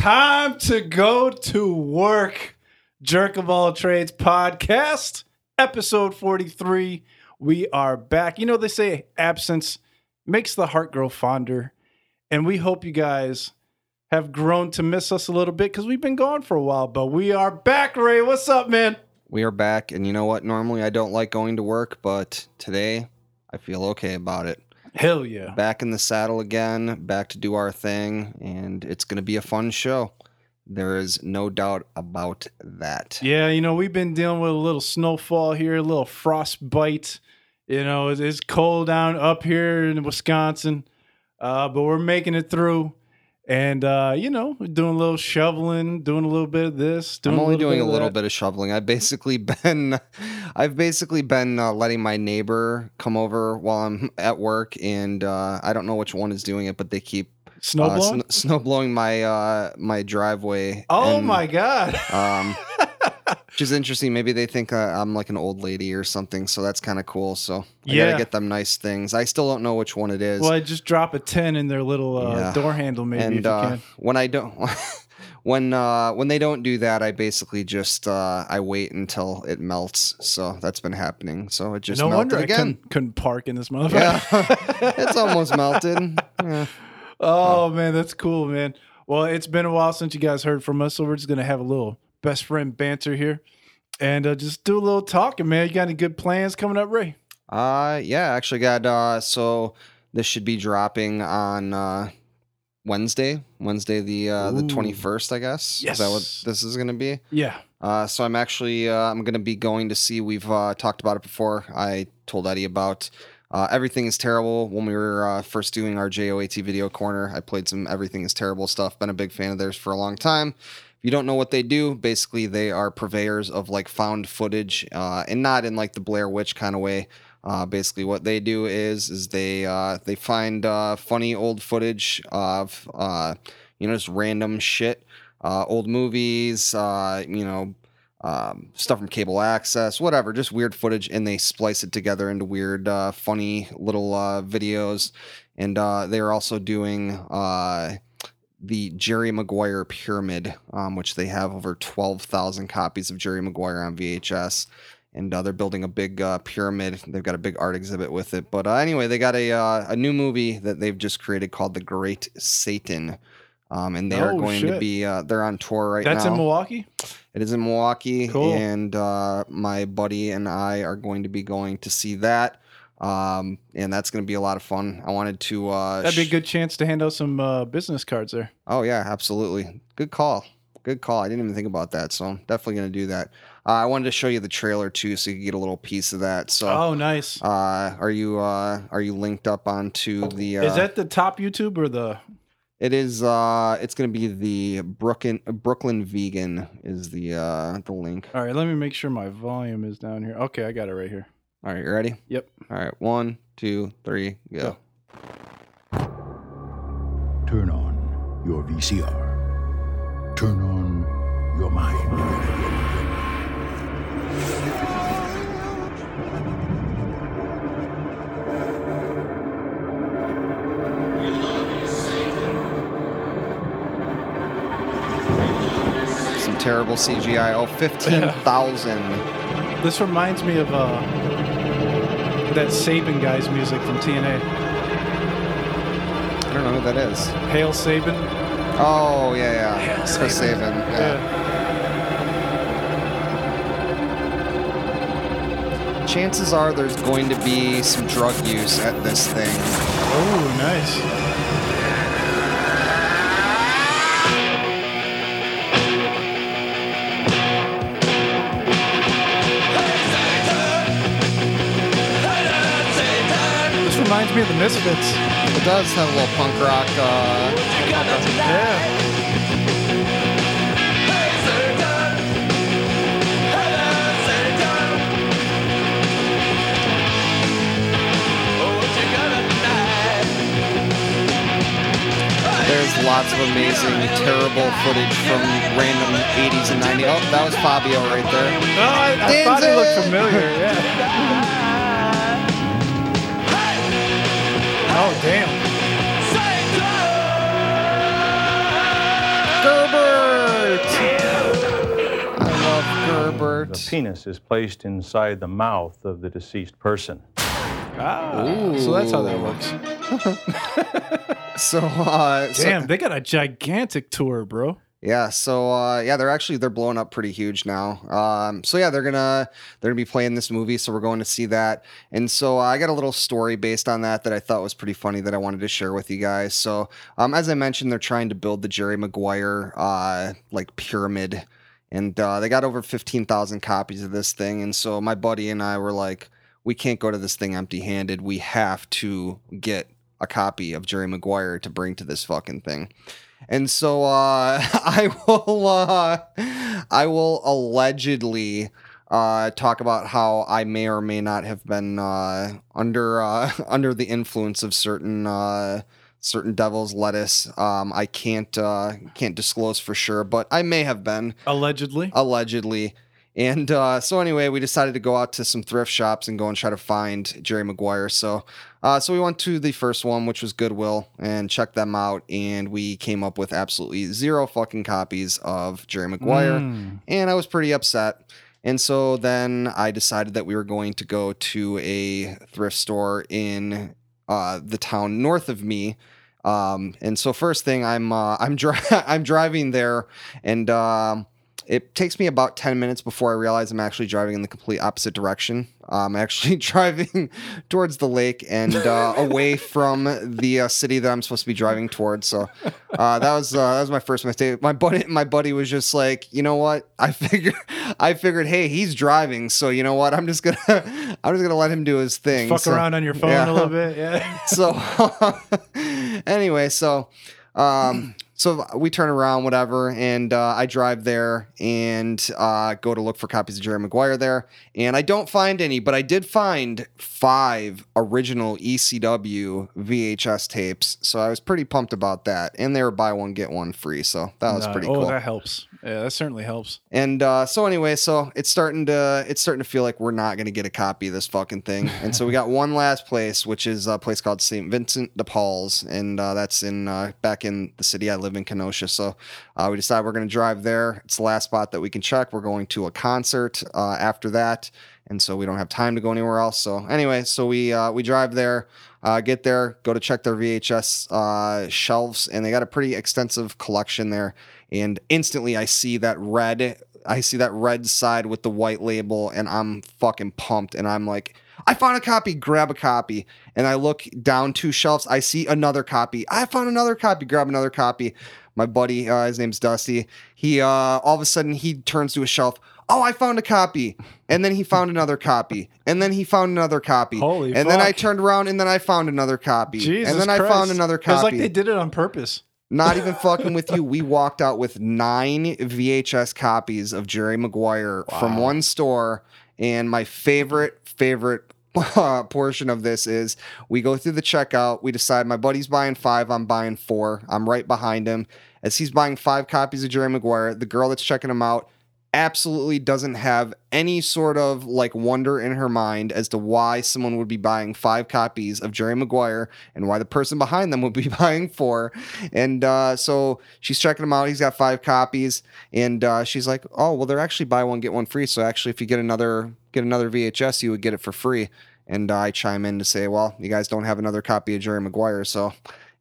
Time to go to work. Jerk of all trades podcast, episode 43. We are back. You know, they say absence makes the heart grow fonder. And we hope you guys have grown to miss us a little bit because we've been gone for a while, but we are back, Ray. What's up, man? We are back, and you know what? Normally I don't like going to work, but today I feel okay about it. Hell yeah. Back in the saddle again, back to do our thing, and it's going to be a fun show. There is no doubt about that. Yeah, you know, we've been dealing with a little snowfall here, a little frostbite. You know, it's, it's cold down up here in Wisconsin, uh, but we're making it through. And uh, you know, doing a little shoveling, doing a little bit of this. Doing I'm only doing a little that. bit of shoveling. I've basically been, I've basically been uh, letting my neighbor come over while I'm at work, and uh, I don't know which one is doing it, but they keep snow uh, blowing. sn- snow blowing my uh, my driveway. oh and, my god! Um, which is interesting. Maybe they think uh, I'm like an old lady or something, so that's kind of cool. So I Yeah. gotta get them nice things. I still don't know which one it is. well, I just drop a ten in their little uh, Yeah. door handle, maybe if and you uh, can. when I don't, when uh, when they don't do that, I basically just uh, I wait until it melts. So that's been happening. So it just No melted wonder I again. couldn't, couldn't park in this motherfucker. Yeah, it's almost melted. Yeah. Oh man, that's cool, man. Well, it's been a while since you guys heard from us, so we're just gonna have a little best friend banter here, and uh, just do a little talking, man. You got any good plans coming up, Ray? Uh yeah, actually got uh so this should be dropping on uh Wednesday, Wednesday the uh the Ooh. 21st, I guess. Is that what this is going to be? Yeah. Uh so I'm actually uh I'm going to be going to see we've uh talked about it before. I told Eddie about uh, everything is terrible. When we were uh, first doing our JOAT video corner, I played some everything is terrible stuff. Been a big fan of theirs for a long time. If you don't know what they do, basically they are purveyors of like found footage, uh, and not in like the Blair Witch kind of way. Uh, basically, what they do is is they uh, they find uh, funny old footage of uh, you know just random shit, uh, old movies, uh, you know um, stuff from cable access, whatever, just weird footage, and they splice it together into weird, uh, funny little uh, videos. And uh, they are also doing uh, the Jerry Maguire Pyramid, um, which they have over 12,000 copies of Jerry Maguire on VHS. And uh, they're building a big uh, pyramid. They've got a big art exhibit with it. But uh, anyway, they got a uh, a new movie that they've just created called The Great Satan. Um, and they are Oh, going to be uh, they're on tour right That's now. That's in Milwaukee. It is in Milwaukee, Cool. and uh, my buddy and I are going to be going to see that. Um, and that's going to be a lot of fun. I wanted to. Uh, That'd be a good chance to hand out some uh, business cards there. Oh yeah, absolutely. Good call. Good call. I didn't even think about that, so I'm definitely going to do that. Uh, I wanted to show you the trailer too, so you could get a little piece of that. So, Oh, nice. uh, are you uh, are you linked up onto the? Uh, Is that the top YouTube or the? It is. Uh, it's going to be the Brooklyn Brooklyn Vegan is the uh, the link. All right, let me make sure my volume is down here. Okay, I got it right here. All right, you ready? Yep. All right, one, two, three, go. Turn on your VCR. Turn on your mind. Some terrible CGI. Oh, 15,000. This reminds me of uh, that Saban guy's music from TNA. I don't know who that is. Hail Saban. Oh, yeah, yeah. Chris Saban. Saban. Yeah. Yeah. Chances are there's going to be some drug use at this thing. Oh, nice. Reminds me of the Misfits. It does have a little punk rock. Uh, Yeah. there's lots of amazing, terrible footage from random 80s and 90s. Oh, that was Fabio right there. Oh, I, I thought it looked familiar. Yeah. Oh, damn. Gerbert! I love Gerbert. The penis is placed inside the mouth of the deceased person. Ah, Ooh. so that's how that works. so, uh, damn, so, they got a gigantic tour, bro. Yeah, so uh, yeah, they're actually they're blowing up pretty huge now. Um, so yeah, they're gonna they're gonna be playing this movie, so we're going to see that. And so uh, I got a little story based on that that I thought was pretty funny that I wanted to share with you guys. So um, as I mentioned, they're trying to build the Jerry Maguire uh, like pyramid, and uh, they got over fifteen thousand copies of this thing. And so my buddy and I were like, we can't go to this thing empty-handed. We have to get a copy of Jerry Maguire to bring to this fucking thing. And so uh, I will uh, I will allegedly uh, talk about how I may or may not have been uh, under uh, under the influence of certain uh, certain devil's lettuce. Um, I can't uh, can't disclose for sure, but I may have been Allegedly. allegedly. And uh, so anyway, we decided to go out to some thrift shops and go and try to find Jerry Maguire. So, uh, so we went to the first one, which was Goodwill, and checked them out. And we came up with absolutely zero fucking copies of Jerry Maguire, Mm. and I was pretty upset. And so then I decided that we were going to go to a thrift store in uh, the town north of me. Um, and so first thing, I'm uh, I'm dri- I'm driving there, and um, it takes me about 10 minutes before I realize I'm actually driving in the complete opposite direction. I'm actually driving towards the lake and uh, away from the uh, city that I'm supposed to be driving towards. So uh, that was uh, that was my first mistake. My buddy my buddy was just like, you know what? I figured I figured, hey, he's driving, so you know what? I'm just gonna I'm just gonna let him do his thing. Fuck So- around on your phone yeah. a little bit. Yeah. so anyway so um so we turn around whatever and uh, i drive there and uh, go to look for copies of jerry maguire there. And i don't find any but i did find five original ecw vhs tapes. So i was pretty pumped about that. And they were buy one get one free. So that was Uh, pretty oh, cool. that helps. Yeah, that certainly helps. and uh, so anyway, so it's starting to it's starting to feel like we're not gonna get a copy of this fucking thing. And so we got one last place, which is a place called St. Vincent de Paul's, and uh, that's in uh, back in the city I live in, Kenosha. So uh, we decided we're gonna drive there. It's the last spot that we can check. We're going to a concert uh, after that, and so we don't have time to go anywhere else. So anyway, so we uh, we drive there. Uh, get there, go to check their VHS uh, shelves, and they got a pretty extensive collection there. And instantly, I see that red, I see that red side with the white label, and I'm fucking pumped. And I'm like, I found a copy, grab a copy. And I look down two shelves, I see another copy. I found another copy, grab another copy. My buddy, uh, his name's Dusty. He uh, all of a sudden he turns to a shelf. Oh, I found a copy. And then he found another copy. And then he found another copy. Holy and then I turned around and then I found another copy. Jesus and then I found another copy. like they did it on purpose. Not even fucking with you. We walked out with nine VHS copies of Jerry Maguire from one store. And my favorite, favorite uh, portion of this is we go through the checkout. We decide my buddy's buying five, I'm buying four. I'm right behind him. As he's buying five copies of Jerry Maguire, the girl that's checking him out absolutely doesn't have any sort of like wonder in her mind as to why someone would be buying five copies of Jerry Maguire and why the person behind them would be buying four. And uh, so she's checking him out. He's got five copies, and uh, she's like, "Oh, well, they're actually buy one get one free. So actually, if you get another get another VHS, you would get it for free." And I chime in to say, "Well, you guys don't have another copy of Jerry Maguire, so."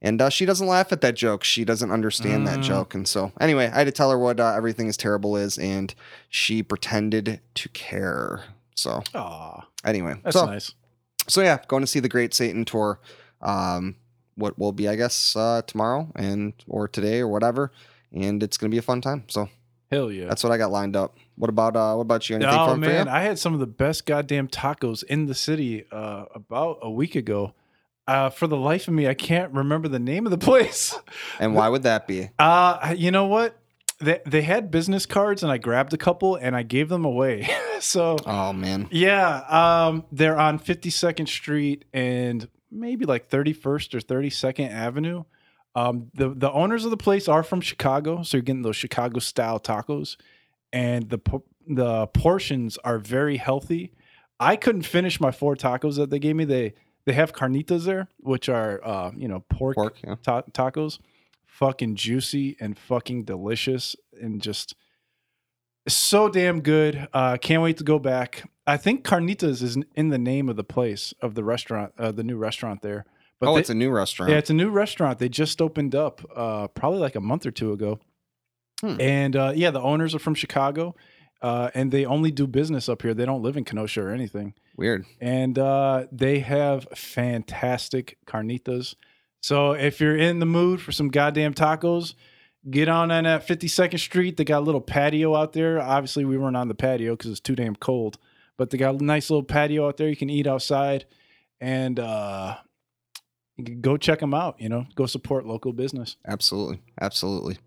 And uh, she doesn't laugh at that joke. She doesn't understand that Mm. joke. And so, anyway, I had to tell her what uh, everything is terrible is, and she pretended to care. So, Aw, anyway, that's so nice. so yeah, going to see the Great Satan tour. Um, what will be, I guess, uh, tomorrow and or today or whatever, and it's gonna be a fun time. So Hell yeah. that's what I got lined up. What about uh, what about you? Anything oh fun man, for you? I had some of the best goddamn tacos in the city uh, about a week ago. Uh, for the life of me, I can't remember the name of the place. And why would that be? Uh, you know what? They they had business cards, and I grabbed a couple and I gave them away. so Oh man, yeah, um, they're on 52nd Street and maybe like 31st or 32nd Avenue. Um, the the owners of the place are from Chicago, so you're getting those Chicago style tacos, and the the portions are very healthy. I couldn't finish my four tacos that they gave me. They they have carnitas there, which are uh, you know pork, pork. Yeah. ta- tacos, fucking juicy and fucking delicious, and just so damn good. Uh, can't wait to go back. I think Carnitas is in the name of the place of the restaurant, uh, the new restaurant there. oh, they- it's a new restaurant. yeah, it's a new restaurant. They just opened up uh, probably like a month or two ago. Hmm. And uh, yeah, the owners are from Chicago, uh, and they only do business up here. They don't live in Kenosha or anything. Weird. And uh, they have fantastic carnitas. So if you're in the mood for some goddamn tacos, get on in at 52nd Street. They got a little patio out there. Obviously, we weren't on the patio because it's too damn cold, but they got a nice little patio out there. You can eat outside, and uh, you can go check them out. You know, go support local business. Absolutely. Absolutely.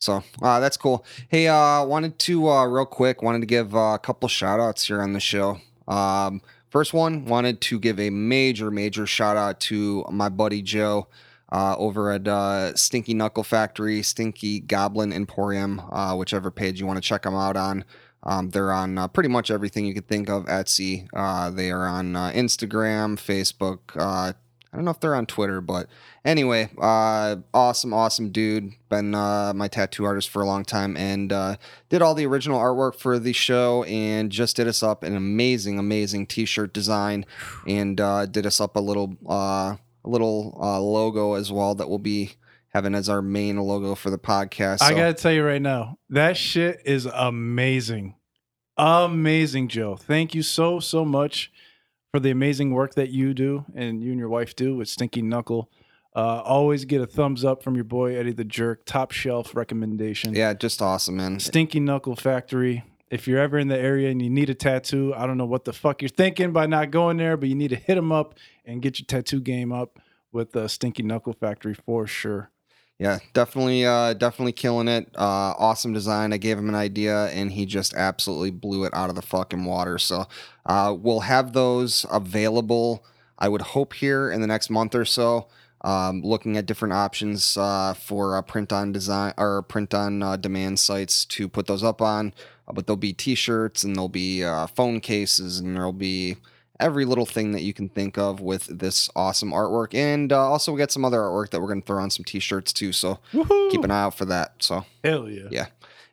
So uh, that's cool. Hey, uh, wanted to uh, real quick wanted to give uh, a couple shout outs here on the show. Um, first one wanted to give a major major shout out to my buddy Joe uh, over at uh, Stinky Knuckle Factory, Stinky Goblin Emporium, uh, whichever page you want to check them out on. Um, they're on pretty much everything you could think of. Etsy. Uh, they are on Instagram, Facebook. I don't know if they're on Twitter, but anyway, uh, awesome, awesome dude. Been uh, my tattoo artist for a long time and uh, did all the original artwork for the show and just did us up an amazing, amazing T-shirt design and uh, did us up a little, uh, a little uh, logo as well that we'll be having as our main logo for the podcast. I gotta tell you right now, that shit is amazing, amazing, Joe. Thank you so so much for the amazing work that you do and you and your wife do with Stinky Knuckle. Uh, always get a thumbs up from your boy Eddie the Jerk. Top shelf recommendation. yeah, just awesome, man. Stinky Knuckle Factory. If you're ever in the area and you need a tattoo, I don't know what the fuck you're thinking by not going there, but you need to hit them up and get your tattoo game up with the Stinky Knuckle Factory for sure. Yeah, definitely, uh, definitely killing it. Uh, awesome design. I gave him an idea, and he just absolutely blew it out of the fucking water. So, uh, we'll have those available. I would hope here in the next month or so. Um, looking at different options uh, for uh, print on design or print on uh, demand sites to put those up on. But there'll be T-shirts and there'll be phone cases and there'll be every little thing that you can think of with this awesome artwork. And uh, also, we got some other artwork that we're going to throw on some T-shirts too. So Woohoo! keep an eye out for that. So Hell yeah. yeah.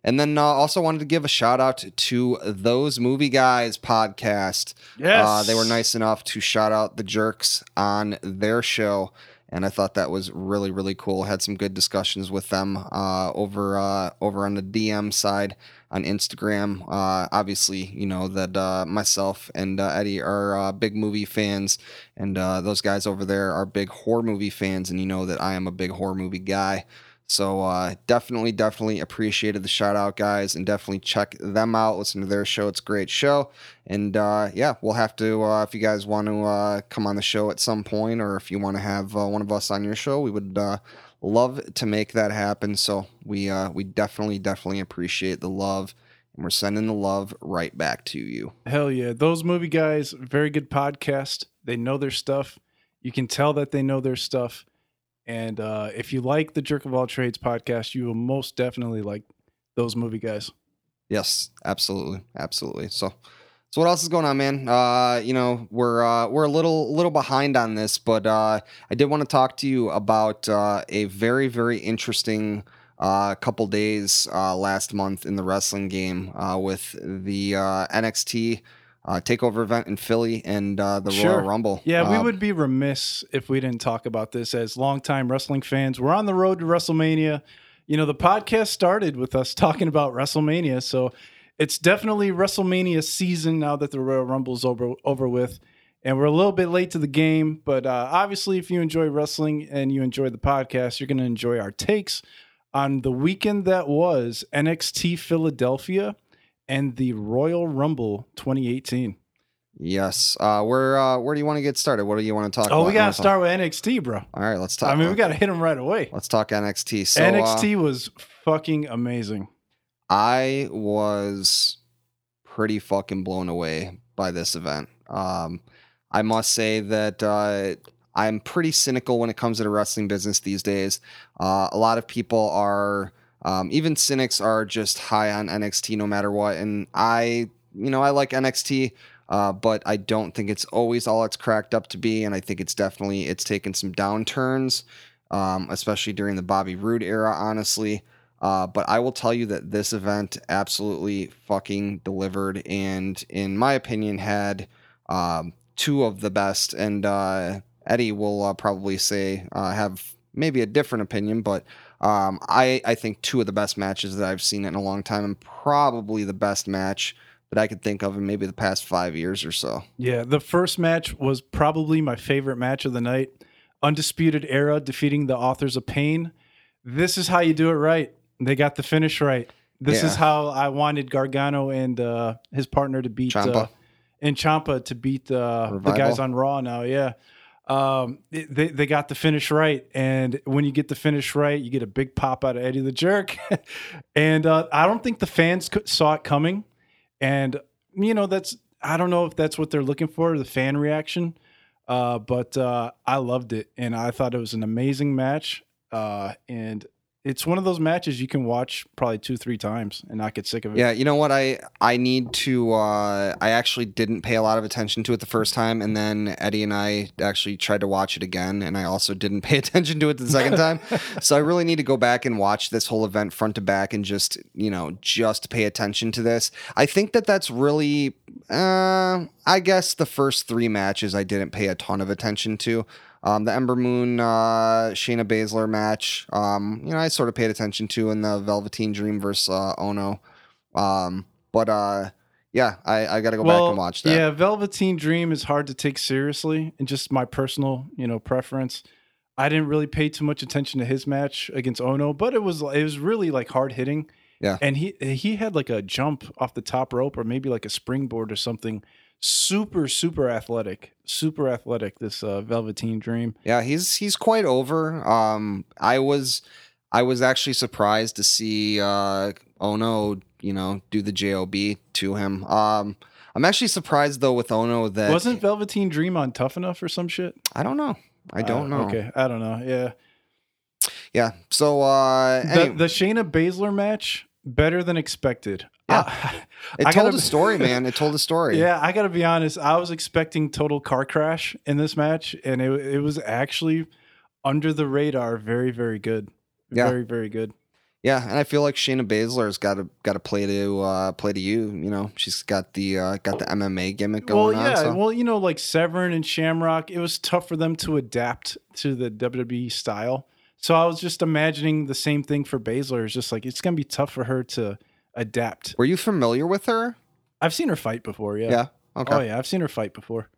And then uh, also wanted to give a shout out to those movie guys podcast. Yes. Uh, they were nice enough to shout out the jerks on their show. And I thought that was really, really cool. Had some good discussions with them uh, over uh, over on the DM side on Instagram. Uh, obviously, you know that uh, myself and uh, Eddie are uh, big movie fans, and those guys over there are big horror movie fans. And you know that I am a big horror movie guy. So uh, definitely, definitely appreciated the shout out, guys, and definitely check them out. Listen to their show; it's a great show. And uh, yeah, we'll have to uh, if you guys want to uh, come on the show at some point, or if you want to have uh, one of us on your show, we would uh, love to make that happen. So we we definitely, definitely appreciate the love, and we're sending the love right back to you. Hell yeah. Those movie guys, very good podcast. They know their stuff. You can tell that they know their stuff. And uh, if you like the Jerk of All Trades podcast, you will most definitely like those movie guys. Yes, absolutely, absolutely. So, so what else is going on, man? Uh, you know, we're uh, we're a little little behind on this, but uh, I did want to talk to you about uh, a very very interesting uh, couple days uh, last month in the wrestling game uh, with the uh, NXT uh, takeover event in Philly and uh, the Sure. Royal Rumble. Yeah, we Uh, would be remiss if we didn't talk about this as longtime wrestling fans. We're on the road to WrestleMania. You know, the podcast started with us talking about WrestleMania, so it's definitely WrestleMania season now that the Royal Rumble's over over with. And we're a little bit late to the game, but uh, obviously, if you enjoy wrestling and you enjoy the podcast, you're going to enjoy our takes on the weekend that was NXT Philadelphia and the Royal Rumble 2018. Yes. Uh, where uh, where do you want to get started? What do you want to talk Oh, about? we got Wanna to talk- start with NXT, bro. All right, let's talk. I mean, we got to hit him right away. Let's talk NXT. So, uh, NXT was fucking amazing. I was pretty fucking blown away by this event. Um, I must say that uh, I'm pretty cynical when it comes to the wrestling business these days. Uh, a lot of people are, um, even cynics are just high on NXT no matter what. And I, you know, I like NXT. Uh, but I don't think it's always all it's cracked up to be, and I think it's definitely it's taken some downturns, um, especially during the Bobby Roode era. Honestly, Uh, but I will tell you that this event absolutely fucking delivered, and in my opinion, had um, two of the best. And uh, Eddie will uh, probably say uh, have maybe a different opinion, but um, I I think two of the best matches that I've seen in a long time, and probably the best match that I could think of in maybe the past five years or so. Yeah, the first match was probably my favorite match of the night. Undisputed Era defeating the Authors of Pain. This is how you do it right. They got the finish right. This is how I wanted Gargano and uh, his partner to beat Ciampa. Uh, and Ciampa to beat uh, the guys on Raw now. Yeah. Um, they, they got the finish right. And when you get the finish right, you get a big pop out of Eddie the Jerk. and uh, I don't think the fans saw it coming. And, you know, that's, I don't know if that's what they're looking for, the fan reaction. Uh, but uh, I loved it. And I thought it was an amazing match. Uh, and it's one of those matches you can watch probably two, three times and not get sick of it. Yeah, you know what? I I need to. Uh, I actually didn't pay a lot of attention to it the first time, and then Eddie and I actually tried to watch it again, and I also didn't pay attention to it the second time. so I really need to go back and watch this whole event front to back and just you know just pay attention to this. I think that that's really. Uh, I guess the first three matches I didn't pay a ton of attention to. Um, the Ember Moon uh, Shayna Baszler match, um, you know, I sort of paid attention to in the Velveteen Dream versus uh, Ohno. Um, but uh, yeah, I, I got to go back and watch that. Yeah, Velveteen Dream is hard to take seriously, and just my personal, you know, preference. I didn't really pay too much attention to his match against Ohno, but it was it was really like hard hitting. Yeah. and he he had like a jump off the top rope or maybe like a springboard or something. Super super athletic, super athletic. This uh, Velveteen Dream. Yeah, he's he's quite over. Um, I was I was actually surprised to see uh, Ohno, you know, do the job to him. Um, I'm actually surprised though with Ohno that Wasn't Velveteen Dream on Tough Enough or some shit? I don't know. I don't Uh, know. Okay, I don't know. Yeah, Yeah. So uh, the, the Shayna Baszler match better than expected. Yeah. Uh, it I told gotta- a story, man. It told a story. Yeah, I got to be honest. I was expecting total car crash in this match, and it it was actually under the radar. Very very good. Yeah. Very very good. Yeah, and I feel like Shayna Baszler's got to got to play to uh, play to you. You know, she's got the uh, got the MMA gimmick Well, going yeah. on. So. Well, you know, like Severn and Shamrock, it was tough for them to adapt to the WWE style. So I was just imagining the same thing for Baszler. It's just like it's gonna be tough for her to adapt. Were you familiar with her? I've seen her fight before. Yeah. Yeah. Okay. Oh yeah, I've seen her fight before.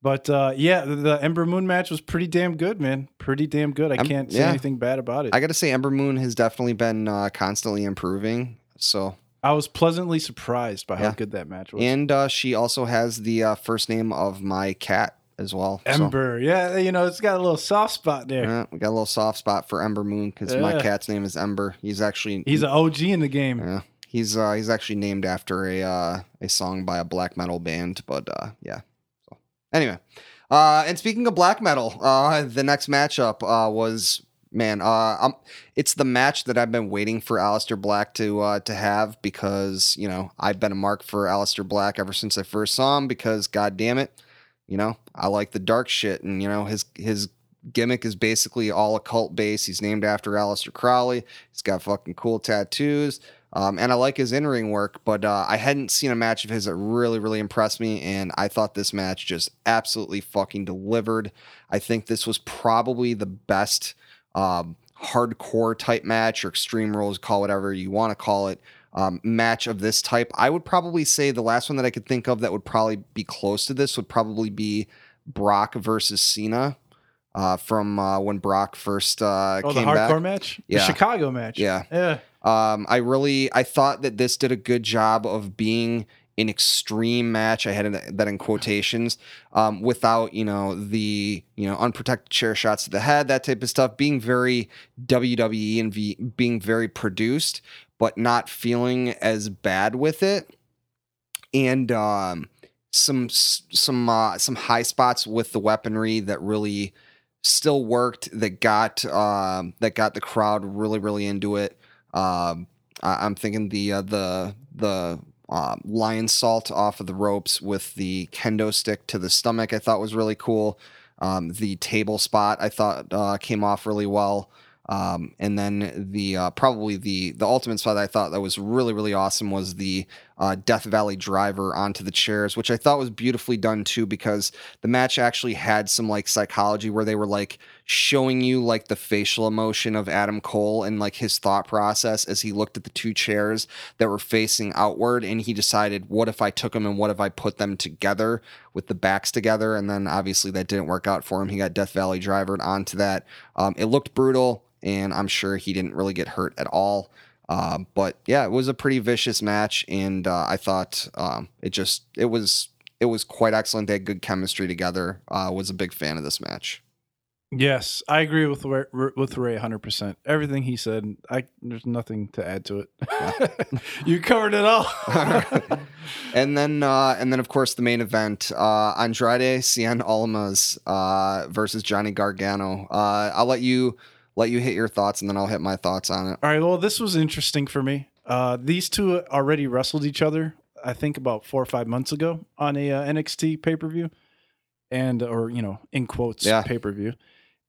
But uh, yeah, the, the Ember Moon match was pretty damn good, man. Pretty damn good. I can't say yeah. anything bad about it. I got to say, Ember Moon has definitely been uh, constantly improving. So, I was pleasantly surprised by how Yeah. good that match was. and uh, she also has the uh, first name of my cat as well. So, Ember, yeah, you know, it's got a little soft spot there. yeah, we got a little soft spot for Ember Moon because my cat's name is Ember. He's actually He's an OG in the game. yeah, he's uh, he's actually named after a uh, a song by a black metal band. But uh, yeah. So anyway, uh, and speaking of black metal, uh, the next matchup uh, was man, uh, um, it's the match that I've been waiting for Aleister Black to uh, to have because you know I've been a mark for Aleister Black ever since I first saw him because god damn it, you know I like the dark shit and you know his his gimmick is basically all occult base. He's named after Aleister Crowley. He's got fucking cool tattoos. Um, and I like his in-ring work, but uh, I hadn't seen a match of his that really, really impressed me, and I thought this match just absolutely fucking delivered. I think this was probably the best um, hardcore type match or extreme rules, call whatever you want to call it, um, match of this type. I would probably say the last one that I could think of that would probably be close to this would probably be Brock versus Cena uh, from uh, when Brock first uh, Oh, the came hardcore back. match? Yeah. The Chicago match. Yeah. Yeah. Um, I really I thought that this did a good job of being an extreme match. I had that in quotations, um, without you know the you know unprotected chair shots to the head, that type of stuff. Being very WWE and v- being very produced, but not feeling as bad with it, and um, some some uh, some high spots with the weaponry that really still worked. That got um, that got the crowd really really into it. Um, I, I'm thinking the uh, the the uh, lionsault off of the ropes with the kendo stick to the stomach. I thought was really cool. Um, the table spot I thought uh, came off really well. Um, and then the uh, probably the the ultimate spot I thought that was really really awesome was the uh, Death Valley driver onto the chairs, which I thought was beautifully done too because the match actually had some like psychology where they were like showing you like the facial emotion of Adam Cole and like his thought process as he looked at the two chairs that were facing outward and he decided what if I took them and what if I put them together with the backs together and then obviously that didn't work out for him. He got Death Valley drivered onto that. Um, it looked brutal and I'm sure he didn't really get hurt at all. Uh, but yeah, it was a pretty vicious match, and uh, I thought um, it just it was it was quite excellent. They had good chemistry together. Uh, was a big fan of this match. Yes, I agree with Ray, with Ray 100%. Everything he said, I there's nothing to add to it. you covered it all. and then uh, and then of course the main event, uh, Andrade Cien Almas uh, versus Johnny Gargano. Uh, I'll let you let you hit your thoughts and then I'll hit my thoughts on it. All right, well this was interesting for me. Uh, these two already wrestled each other I think about 4 or 5 months ago on a uh, NXT pay-per-view and or you know, in quotes Yeah. pay-per-view.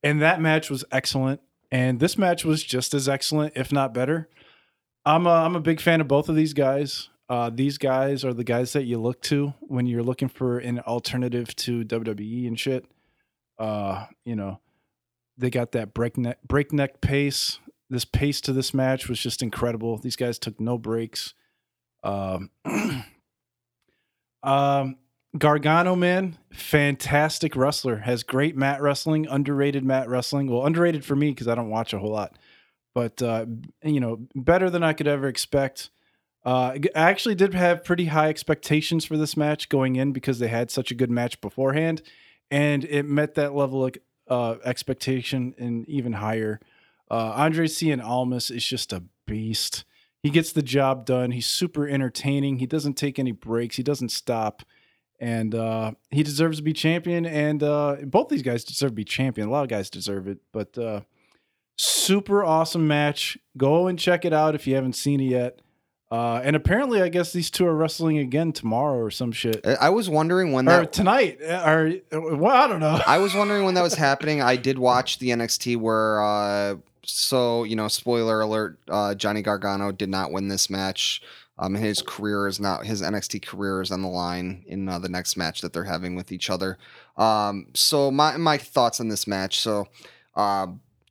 And that match was excellent. And this match was just as excellent, if not better. I'm a, I'm a big fan of both of these guys. Uh, these guys are the guys that you look to when you're looking for an alternative to WWE and shit. Uh, you know, they got that breakneck breakneck pace. This pace to this match was just incredible. These guys took no breaks. Um, um, Gargano, man, fantastic wrestler. Has great mat wrestling, underrated mat wrestling. Well, underrated for me because I don't watch a whole lot, but uh, you know, better than I could ever expect. Uh, I actually did have pretty high expectations for this match going in because they had such a good match beforehand, and it met that level of uh, expectation and even higher. Uh, Andre Cien Almas is just a beast. He gets the job done. He's super entertaining. He doesn't take any breaks. He doesn't stop and uh, he deserves to be champion. And uh, both these guys deserve to be champion. A lot of guys deserve it, but uh, super awesome match. Go and check it out if you haven't seen it yet. Uh, and apparently, I guess these two are wrestling again tomorrow or some shit, I- I was wondering when or that tonight, or well, I don't know. I was wondering when that was happening. I did watch the NXT where, uh, so you know, spoiler alert: uh, Johnny Gargano did not win this match. Um, his career is not his NXT career is on the line in uh, the next match that they're having with each other. Um, so my my thoughts on this match. So, uh,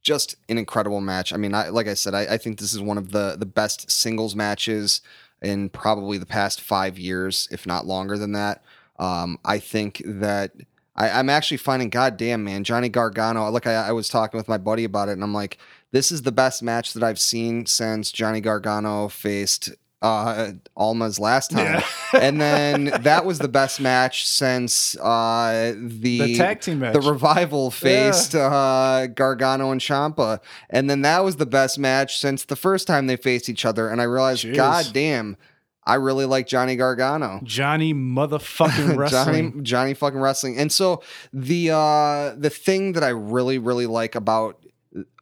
just an incredible match. I mean, I, like I said, I, I think this is one of the the best singles matches in probably the past five years, if not longer than that. Um, I think that I, I'm actually finding, goddamn, man, Johnny Gargano. Look, I, I was talking with my buddy about it, and I'm like, this is the best match that I've seen since Johnny Gargano faced uh Almas last time. and then that was the best match since uh the the tag team match. the revival faced uh, Gargano and Ciampa, and then that was the best match since the first time they faced each other. And I realized, Jeez. God damn, I really like Johnny Gargano. Johnny motherfucking wrestling. Johnny, Johnny fucking wrestling. And so the uh, the thing that I really really like about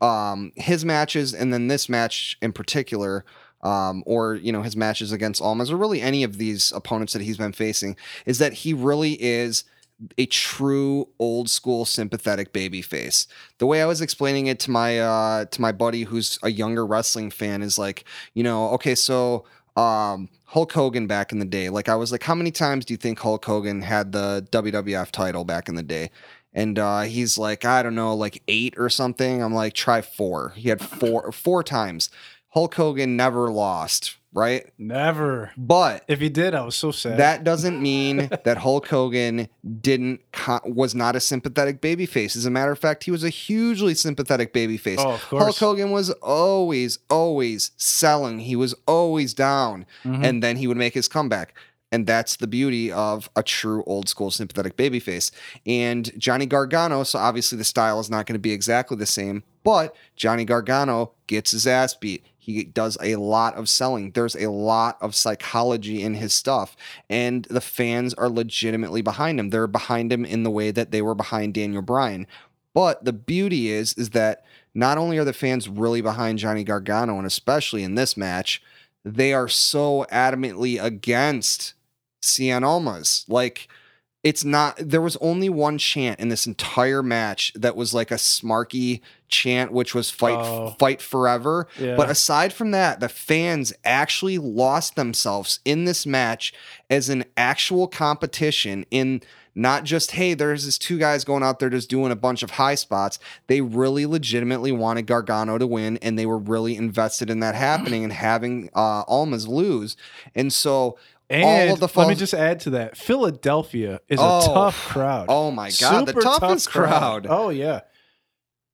um, his matches, and then this match in particular. Um, or you know his matches against Almas, or really any of these opponents that he's been facing, is that he really is a true old school sympathetic baby face. The way I was explaining it to my uh to my buddy who's a younger wrestling fan is like, you know, okay, so um Hulk Hogan back in the day, like I was like, how many times do you think Hulk Hogan had the WWF title back in the day? And uh, he's like, I don't know, like eight or something. I'm like, try four. He had four four times. Hulk Hogan never lost, right? Never. But If he did, I was so sad. that doesn't mean that Hulk Hogan didn't was not a sympathetic babyface. As a matter of fact, he was a hugely sympathetic babyface. Oh, of Hulk. Hogan was always, always selling. He was always down, Mhm. and then he would make his comeback. And that's the beauty of a true old school sympathetic babyface. And Johnny Gargano, so obviously the style is not going to be exactly the same, but Johnny Gargano gets his ass beat. He does a lot of selling. There's a lot of psychology in his stuff, and the fans are legitimately behind him. They're behind him in the way that they were behind Daniel Bryan. But the beauty is, is that not only are the fans really behind Johnny Gargano, and especially in this match, they are so adamantly against Cien Almas. Like, it's not there was only one chant in this entire match that was like a smarky chant which was fight Oh. fight forever Yeah. but aside from that the fans actually lost themselves in this match as an actual competition in not just hey there's this two guys going out there just doing a bunch of high spots they really legitimately wanted gargano to win and they were really invested in that happening and having uh almas lose and so And the let me just add to that. Philadelphia is Oh. a tough crowd. oh my god the Super tough toughest crowd Oh yeah,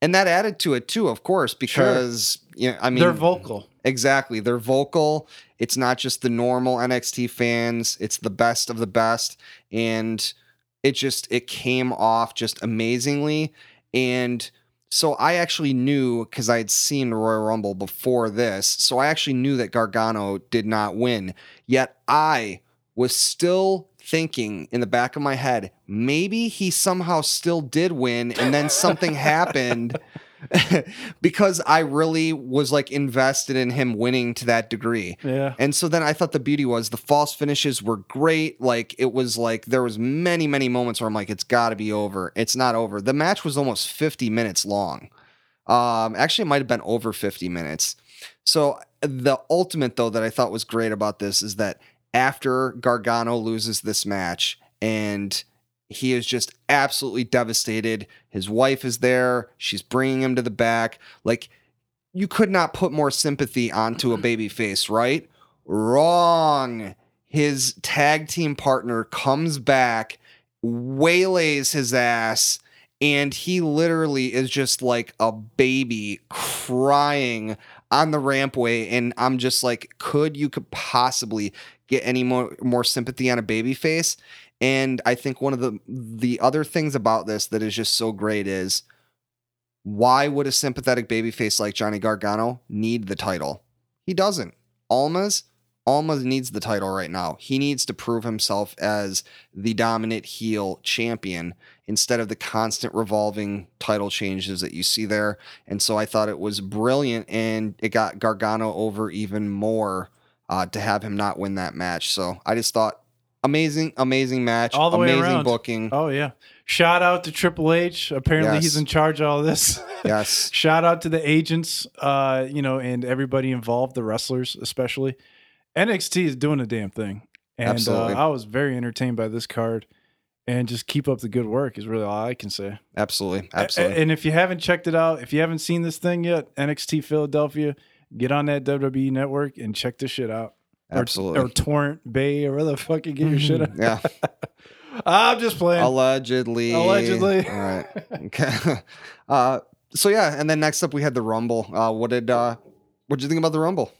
and that added to it too, of course, because you know, I mean, they're vocal. Exactly, they're vocal. It's not just the normal NXT fans; it's the best of the best, and it just it came off just amazingly. And so I actually knew because I had seen Royal Rumble before this, so I actually knew that Gargano did not win. Yet I was still thinking in the back of my head, maybe he somehow still did win, and then something happened because I really was like invested in him winning to that degree. Yeah, And so then I thought the beauty was the false finishes were great. Like it was like there was many many moments where I'm like it's got to be over. It's not over. The match was almost 50 minutes long. Um actually it might have been over 50 minutes. So the ultimate though that I thought was great about this is that after Gargano loses this match and he is just absolutely devastated. His wife is there. She's bringing him to the back. Like you could not put more sympathy onto a baby face, right? Wrong. His tag team partner comes back, waylays his ass, and he literally is just like a baby crying on the rampway. And I'm just like, could you could possibly get any more more sympathy on a baby face? And I think one of the the other things about this that is just so great is why would a sympathetic babyface like Johnny Gargano need the title? He doesn't. Almas, Almas needs the title right now. He needs to prove himself as the dominant heel champion instead of the constant revolving title changes that you see there. And so I thought it was brilliant and it got Gargano over even more uh, to have him not win that match. So I just thought amazing, amazing match, All the way amazing around. booking. Oh yeah. Shout out to Triple H. Apparently Yes. he's in charge of all this. Yes. Shout out to the agents, uh, you know, and everybody involved, the wrestlers especially. NXT is doing a damn thing. And uh, I was very entertained by this card. And just keep up the good work is really all I can say. Absolutely. A- Absolutely. And if you haven't checked it out, if you haven't seen this thing yet, NXT Philadelphia, get on that WWE network and check this shit out. Or- Absolutely. Or, Torrent Bay or where the fuck you get your shit out. yeah. I'm just playing. Allegedly. Allegedly. All right. Okay. uh, so yeah, and then next up we had the Rumble. Uh, what did uh, what did you think about the Rumble?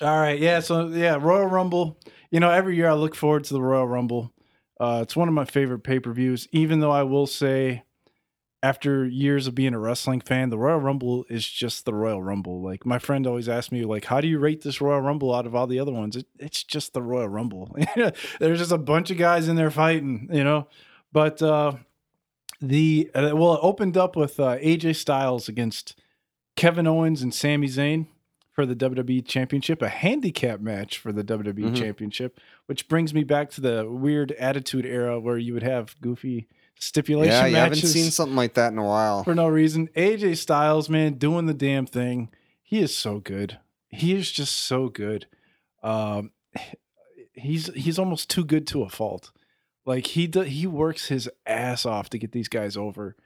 All right, yeah. So yeah, Royal Rumble. You know, every year I look forward to the Royal Rumble. Uh, it's one of my favorite pay per views. Even though I will say, after years of being a wrestling fan, the Royal Rumble is just the Royal Rumble. Like my friend always asked me, like, how do you rate this Royal Rumble out of all the other ones? It, it's just the Royal Rumble. There's just a bunch of guys in there fighting, you know. But uh, the uh, well, it opened up with uh, AJ Styles against Kevin Owens and Sami Zayn for the WWE Championship, a handicap match for the WWE Mhm. Championship, which brings me back to the weird Attitude Era where you would have goofy stipulation yeah, you haven't seen something like that in a while. for no reason. AJ Styles, man, doing the damn thing. He is so good. He is just so good. Um, he's he's almost too good to a fault. Like he do, he works his ass off to get these guys over,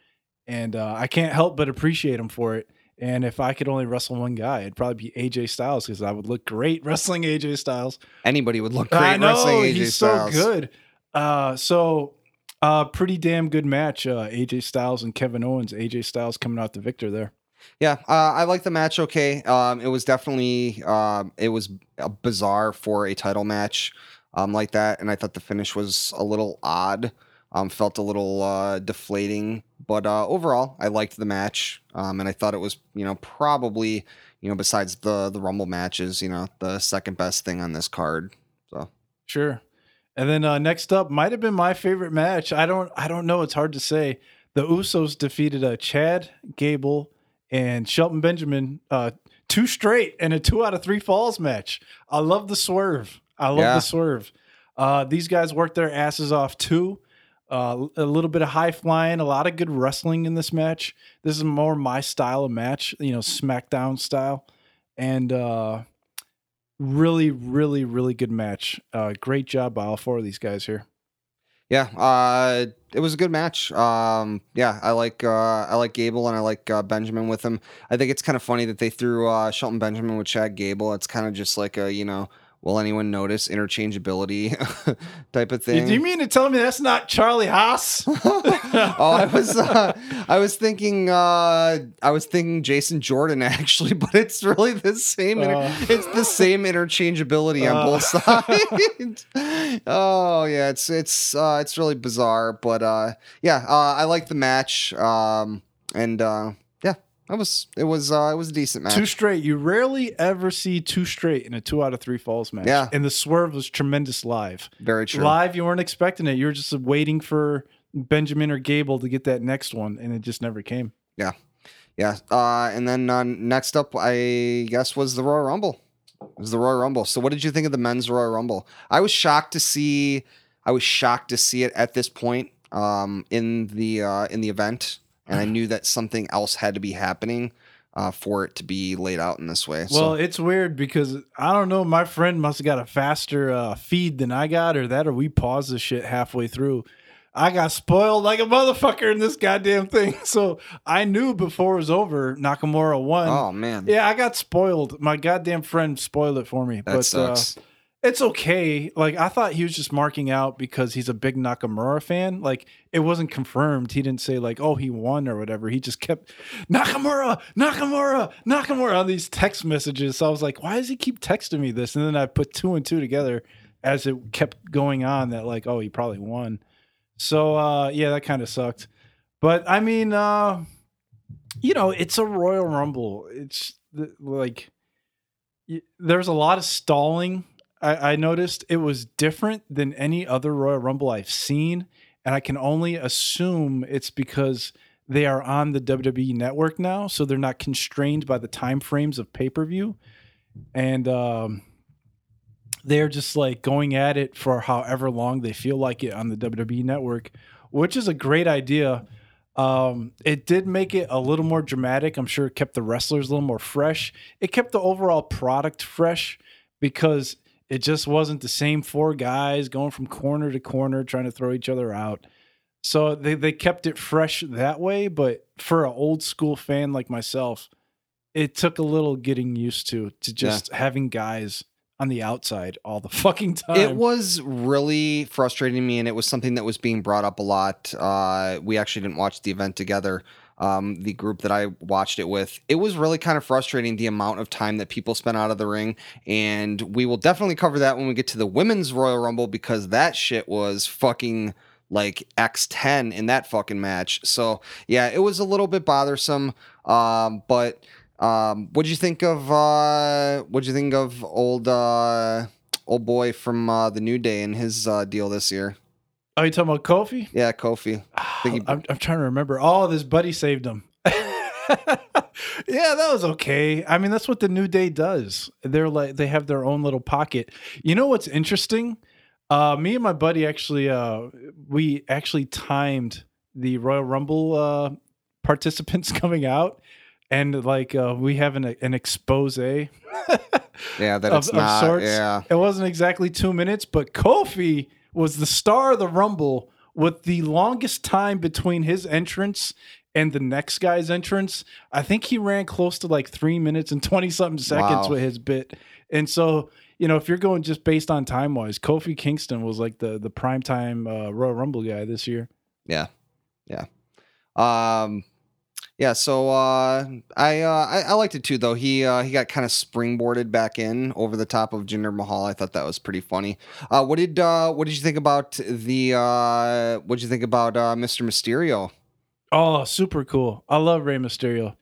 and uh, I can't help but appreciate him for it. And if I could only wrestle one guy, it'd probably be AJ Styles because I would look great wrestling AJ Styles. Anybody would look great I know wrestling AJ Styles. he's Styles. so good. Uh, so uh, pretty damn good match. Uh, AJ Styles and Kevin Owens. AJ Styles coming out the victor there. Yeah, uh, I like the match. Okay, um, it was definitely um, it was bizarre for a title match um, like that, and I thought the finish was a little odd. Um, felt a little uh, deflating, but uh, overall, I liked the match, um, and I thought it was you know probably you know besides the the Rumble matches, you know the second best thing on this card. So Sure. And then uh, next up might have been my favorite match. I don't I don't know. It's hard to say. The Usos defeated uh, Chad Gable and Shelton Benjamin uh, two straight and a two out of three falls match. I love the swerve. I love Yeah. the swerve. Uh, these guys worked their asses off too. Uh, a little bit of high flying, a lot of good wrestling in this match. This is more my style of match, you know, SmackDown style, and uh, really, really, really good match. Uh, great job by all four of these guys here. Yeah, uh, it was a good match. Um, yeah, I like uh, I like Gable and I like uh, Benjamin with him. I think it's kind of funny that they threw uh, Shelton Benjamin with Chad Gable. It's kind of just like a you know will anyone notice interchangeability type of thing. Do you mean to tell me that's not Charlie Haas? oh, I was uh, I was thinking uh, I was thinking Jason Jordan actually, but it's really the same. Inter- Uh. it's the same interchangeability on Uh. both sides. oh yeah, it's it's uh, it's really bizarre, but uh, yeah, uh, I like the match, um, and uh, that was it was uh, it was a decent match. two straight. You rarely ever see two straight in a two out of three falls match. Yeah. And the swerve was tremendous live. Very true. Live, you weren't expecting it. You were just waiting for Benjamin or Gable to get that next one, and it just never came. Yeah. Yeah. Uh, and then uh, next up, I guess, was the Royal Rumble. It was the Royal Rumble. So, what did you think of the men's Royal Rumble? I was shocked to see. I was shocked to see it at this point um, in the uh, in the event, and I knew that something else had to be happening uh, for it to be laid out in this way. Well, so, it's weird because I don't know. My friend must have got a faster uh, feed than I got, or that, or we paused the shit halfway through. I got spoiled like a motherfucker in this goddamn thing. So I knew before it was over, Nakamura won. oh man, Yeah, I got spoiled. My goddamn friend spoiled it for me. that but sucks. Uh, it's okay. Like I thought he was just marking out because he's a big Nakamura fan. Like it wasn't confirmed. He didn't say like, "Oh, he won" or whatever. He just kept Nakamura, Nakamura, Nakamura on these text messages. So I was like, "Why does he keep texting me this?" And then I put two and two together as it kept going on. That like, oh, he probably won. So uh, yeah, that kind of sucked. But I mean, uh, you know, it's a Royal Rumble. It's like there's a lot of stalling. I, I noticed it was different than any other Royal Rumble I've seen, and I can only assume it's because they are on the WWE network now, so they're not constrained by the time frames of pay per view, and um, they're just like going at it for however long they feel like it on the WWE network, which is a great idea. Um, it did make it a little more dramatic. I'm sure it kept the wrestlers a little more fresh. It kept the overall product fresh because it just wasn't the same four guys going from corner to corner trying to throw each other out. So they, they kept it fresh that way. But for an old school fan like myself, it took a little getting used to to just having guys on the outside all the fucking time. It was really frustrating me, and it was something that was being brought up a lot. Uh, we actually didn't watch the event together. Um, the group that I watched it with, it was really kind of frustrating the amount of time that people spent out of the ring. And we will definitely cover that when we get to the women's Royal Rumble because that shit was fucking like X10 in that fucking match. So yeah, it was a little bit bothersome. Um, but um, what'd you think of uh, what'd you think of old uh, old boy from uh, the New Day and his uh, deal this year? Oh, you talking about Kofi? Yeah, Kofi. Think he- I'm, I'm trying to remember. Oh, this buddy saved him. yeah, that was okay. I mean, that's what the New Day does. They're like they have their own little pocket. You know what's interesting? Uh, me and my buddy actually, uh, we actually timed the Royal Rumble uh, participants coming out, and like uh, we have an an expose. Yeah, that of- it's of not. sorts. Yeah, It wasn't exactly two minutes, but Kofi was the star of the Rumble with the longest time between his entrance and the next guy's entrance. I think he ran close to like three minutes and 20 something seconds Wow. with his bit. And so, you know, if you're going just based on time wise, Kofi Kingston was like the, the primetime uh, Royal Rumble guy this year. yeah, yeah. Um, yeah. So uh, I, uh, I I liked it too, though. He uh, he got kind of springboarded back in over the top of Jinder Mahal. I thought that was pretty funny. Uh, what did uh, what did you think about the uh, what did you think about uh, Mr. Mysterio? Oh, super cool. I love Rey Mysterio.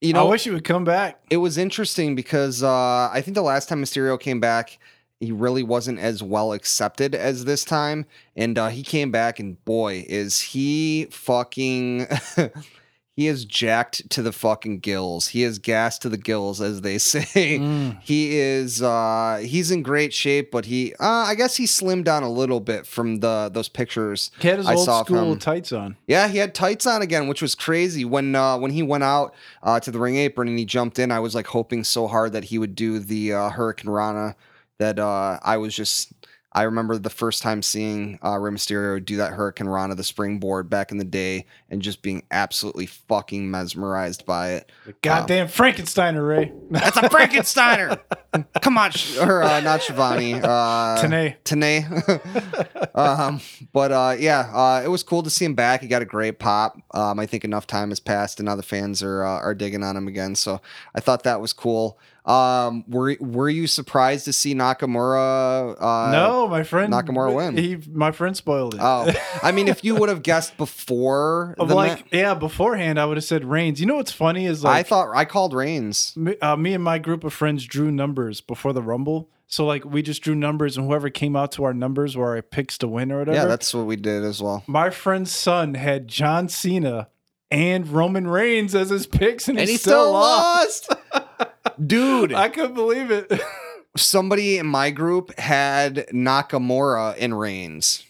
You know, I wish he would come back. it was interesting because uh, I think the last time Mysterio came back, he really wasn't as well accepted as this time, and uh, he came back, and boy, is he fucking. he is jacked to the fucking gills. He is gassed to the gills, as they say. Mm. He is uh he's in great shape, but he uh I guess he slimmed down a little bit from the those pictures. He had his I old saw school him. tights on. Yeah, he had tights on again, which was crazy. When uh when he went out uh to the ring apron and he jumped in, I was like hoping so hard that he would do the uh Hurricanrana that uh I was just I remember the first time seeing uh, Rey Mysterio do that Hurricanrana, the springboard back in the day, and just being absolutely fucking mesmerized by it. The goddamn Frankensteiner, Ray. That's a Frankensteiner. Come on, Sh- or uh, not Shivani. Uh. Tanae. um, but uh, yeah, uh, it was cool to see him back. He got a great pop. Um, I think enough time has passed, and now the fans are uh, are digging on him again. So I thought that was cool. Um, were were you surprised to see Nakamura? Uh, no, my friend Nakamura win. He, my friend spoiled it. Oh, I mean, if you would have guessed before, the like, ma- yeah, beforehand, I would have said Reigns. You know what's funny is like I thought I called Reigns. me, uh, me and my group of friends drew numbers before the Rumble. So like we just drew numbers, and whoever came out to our numbers were our picks to win or whatever. Yeah, that's what we did as well. my friend's son had John Cena and Roman Reigns as his picks, and, And he, he still, still lost. Dude, I couldn't believe it. somebody in my group had Nakamura in Reigns.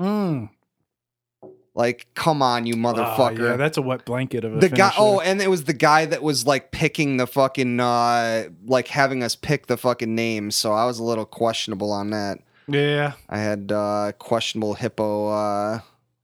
Mm. Like, come on, you Ah, motherfucker. yeah, that's a wet blanket of a the guy oh and it was the guy that was like picking the fucking uh like having us pick the fucking names so i was a little questionable on that yeah, i had uh questionable hippo uh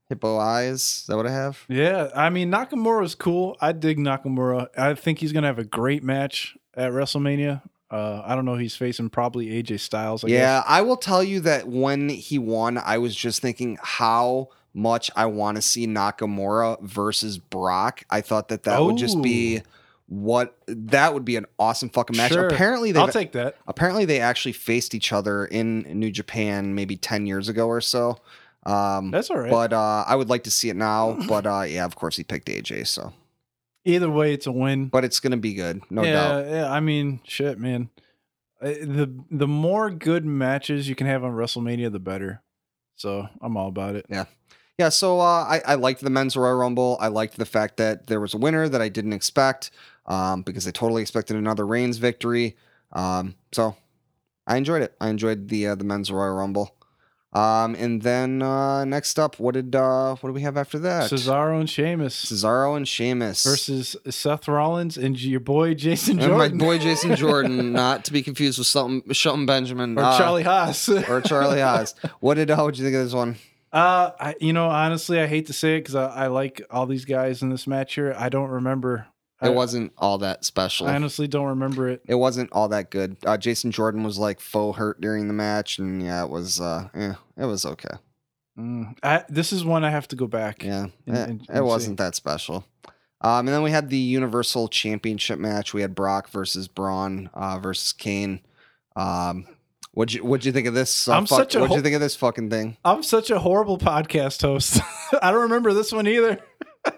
hippo eyes is that what i have yeah. I mean, Nakamura's cool. I dig Nakamura. I think he's gonna have a great match at WrestleMania. Uh, I don't know. He's facing probably AJ Styles. I yeah guess. i will tell you that when he won i was just thinking how much i want to see nakamura versus brock i thought that that would just be what that would be an awesome fucking match Sure. apparently they I'll take that. apparently they actually faced each other in New Japan maybe 10 years ago or so. Um, That's all right. but uh, I would like to see it now. But uh, yeah, of course he picked AJ. So, Either way, it's a win. but it's gonna be good, no yeah, doubt. yeah. I mean, shit, man. The the more good matches you can have on WrestleMania, the better. So I'm all about it. Yeah. Yeah. So uh, I I liked the men's Royal Rumble. I liked the fact that there was a winner that I didn't expect um, because I totally expected another Reigns victory. Um, so I enjoyed it. I enjoyed the uh, the men's Royal Rumble. Um, and then uh, next up, what did uh, what do we have after that? Cesaro and Sheamus Cesaro and Sheamus versus Seth Rollins and your boy Jason And my Jordan boy Jason Jordan, not to be confused with Shelton, Shelton Benjamin or uh, Charlie Haas. or Charlie Haas. What did uh, what did you think of this one? uh, I, you know, honestly, I hate to say it because I, I like all these guys in this match here. I don't remember. I, It wasn't all that special. I honestly don't remember it. It wasn't all that good. Uh, Jason Jordan was like faux hurt during the match, and yeah, it was. Uh, yeah, it was okay. Mm, I, this is one I have to go back. Yeah, And- it, and- and see. wasn't that special. Um, and then we had the Universal Championship match. We had Brock versus Braun uh, versus Kane. Um, what'd you what'd you think of this? Uh, I'm fuck- such a what'd you think of this fucking thing? I'm such a horrible podcast host. I don't remember this one either.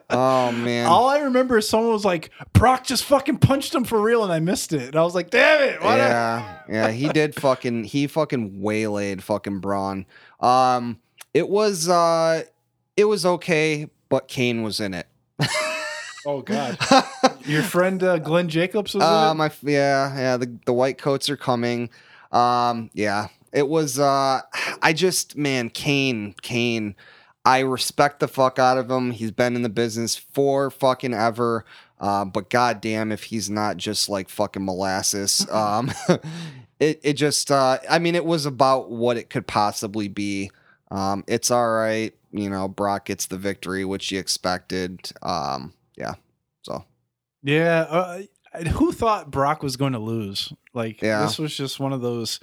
Oh man. All I remember is someone was like, Brock just fucking punched him for real, and I missed it. And I was like, damn it. Yeah, yeah, he did fucking he fucking waylaid fucking Braun. Um, it was uh, it was okay, but Kane was in it. Oh, God. Your friend uh, Glenn Jacobs was uh, in it? my yeah, yeah, the the white coats are coming. Um, yeah, it was. Uh, I just man, Kane, Kane. I respect the fuck out of him. He's been in the business for fucking ever. Uh, but goddamn, if he's not just like fucking molasses, um, it it just. Uh, I mean, it was about what it could possibly be. Um, it's all right. You know, Brock gets the victory, which you expected. Um, yeah. So Yeah. Uh, who thought Brock was going to lose? Like, Yeah. this was just one of those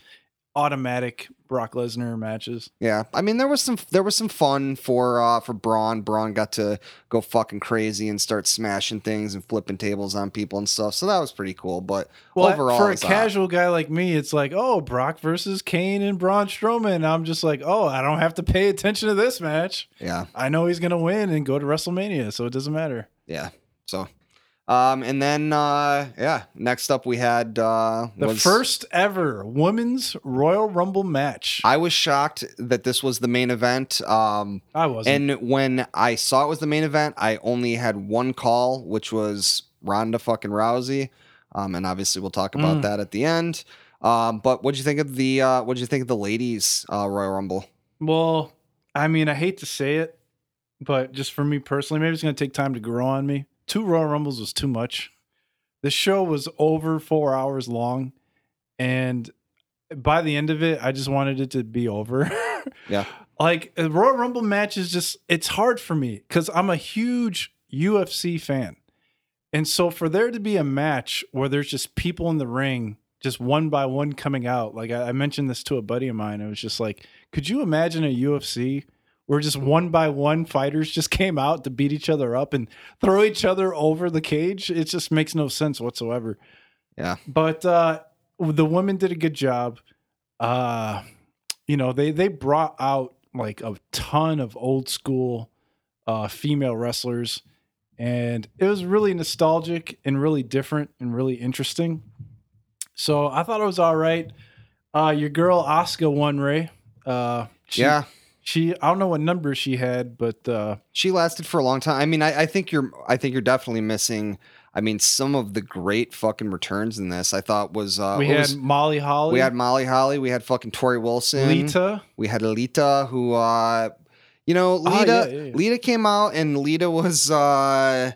automatic Brock Lesnar matches. Yeah, I mean there was some there was some fun for uh for Braun. Braun got to go fucking crazy and start smashing things and flipping tables on people and stuff. So that was pretty cool. But Well, overall, for a uh, casual guy like me, it's like, oh, Brock versus Kane and Braun Strowman. I'm just like, oh, I don't have to pay attention to this match. yeah, I know he's gonna win and go to WrestleMania, so it doesn't matter. yeah. So Um, and then uh, yeah, next up we had uh, The was- first ever women's Royal Rumble match. I, I was shocked that this was the main event. Um, wasn't. and when I saw it was the main event, I only had one call, which was Ronda fucking Rousey. Um, and obviously we'll talk about Mm. that at the end. Um, but what'd you think of the uh, what'd you think of the ladies uh, Royal Rumble? well, I mean, I hate to say it, but just for me personally, maybe it's going to take time to grow on me. Two Royal Rumbles was too much. The show was over four hours long, and by the end of it, I just wanted it to be over. Yeah. Like a Royal Rumble match is just it's hard for me because I'm a huge UFC fan. And so for there to be a match where there's just people in the ring, just one by one coming out, like I, I mentioned this to a buddy of mine. It was just like, could you imagine a UFC where just one by one fighters just came out to beat each other up and throw each other over the cage? It just makes no sense whatsoever. Yeah. But uh the women did a good job. Uh you know, they they brought out like a ton of old school uh female wrestlers and it was really nostalgic and really different and really interesting. So I thought it was all right. Uh your girl Asuka won Ray. Uh she, yeah, She I don't know what number she had, but uh she lasted for a long time. I mean, I, I think you're I think you're definitely missing. I mean, some of the great fucking returns in this I thought was uh, we had was- Molly Holly, we had Molly Holly, we had fucking Torrie Wilson, Lita. we had Lita who uh, you know, Oh, Lita, yeah, yeah, yeah. Lita came out and Lita was uh,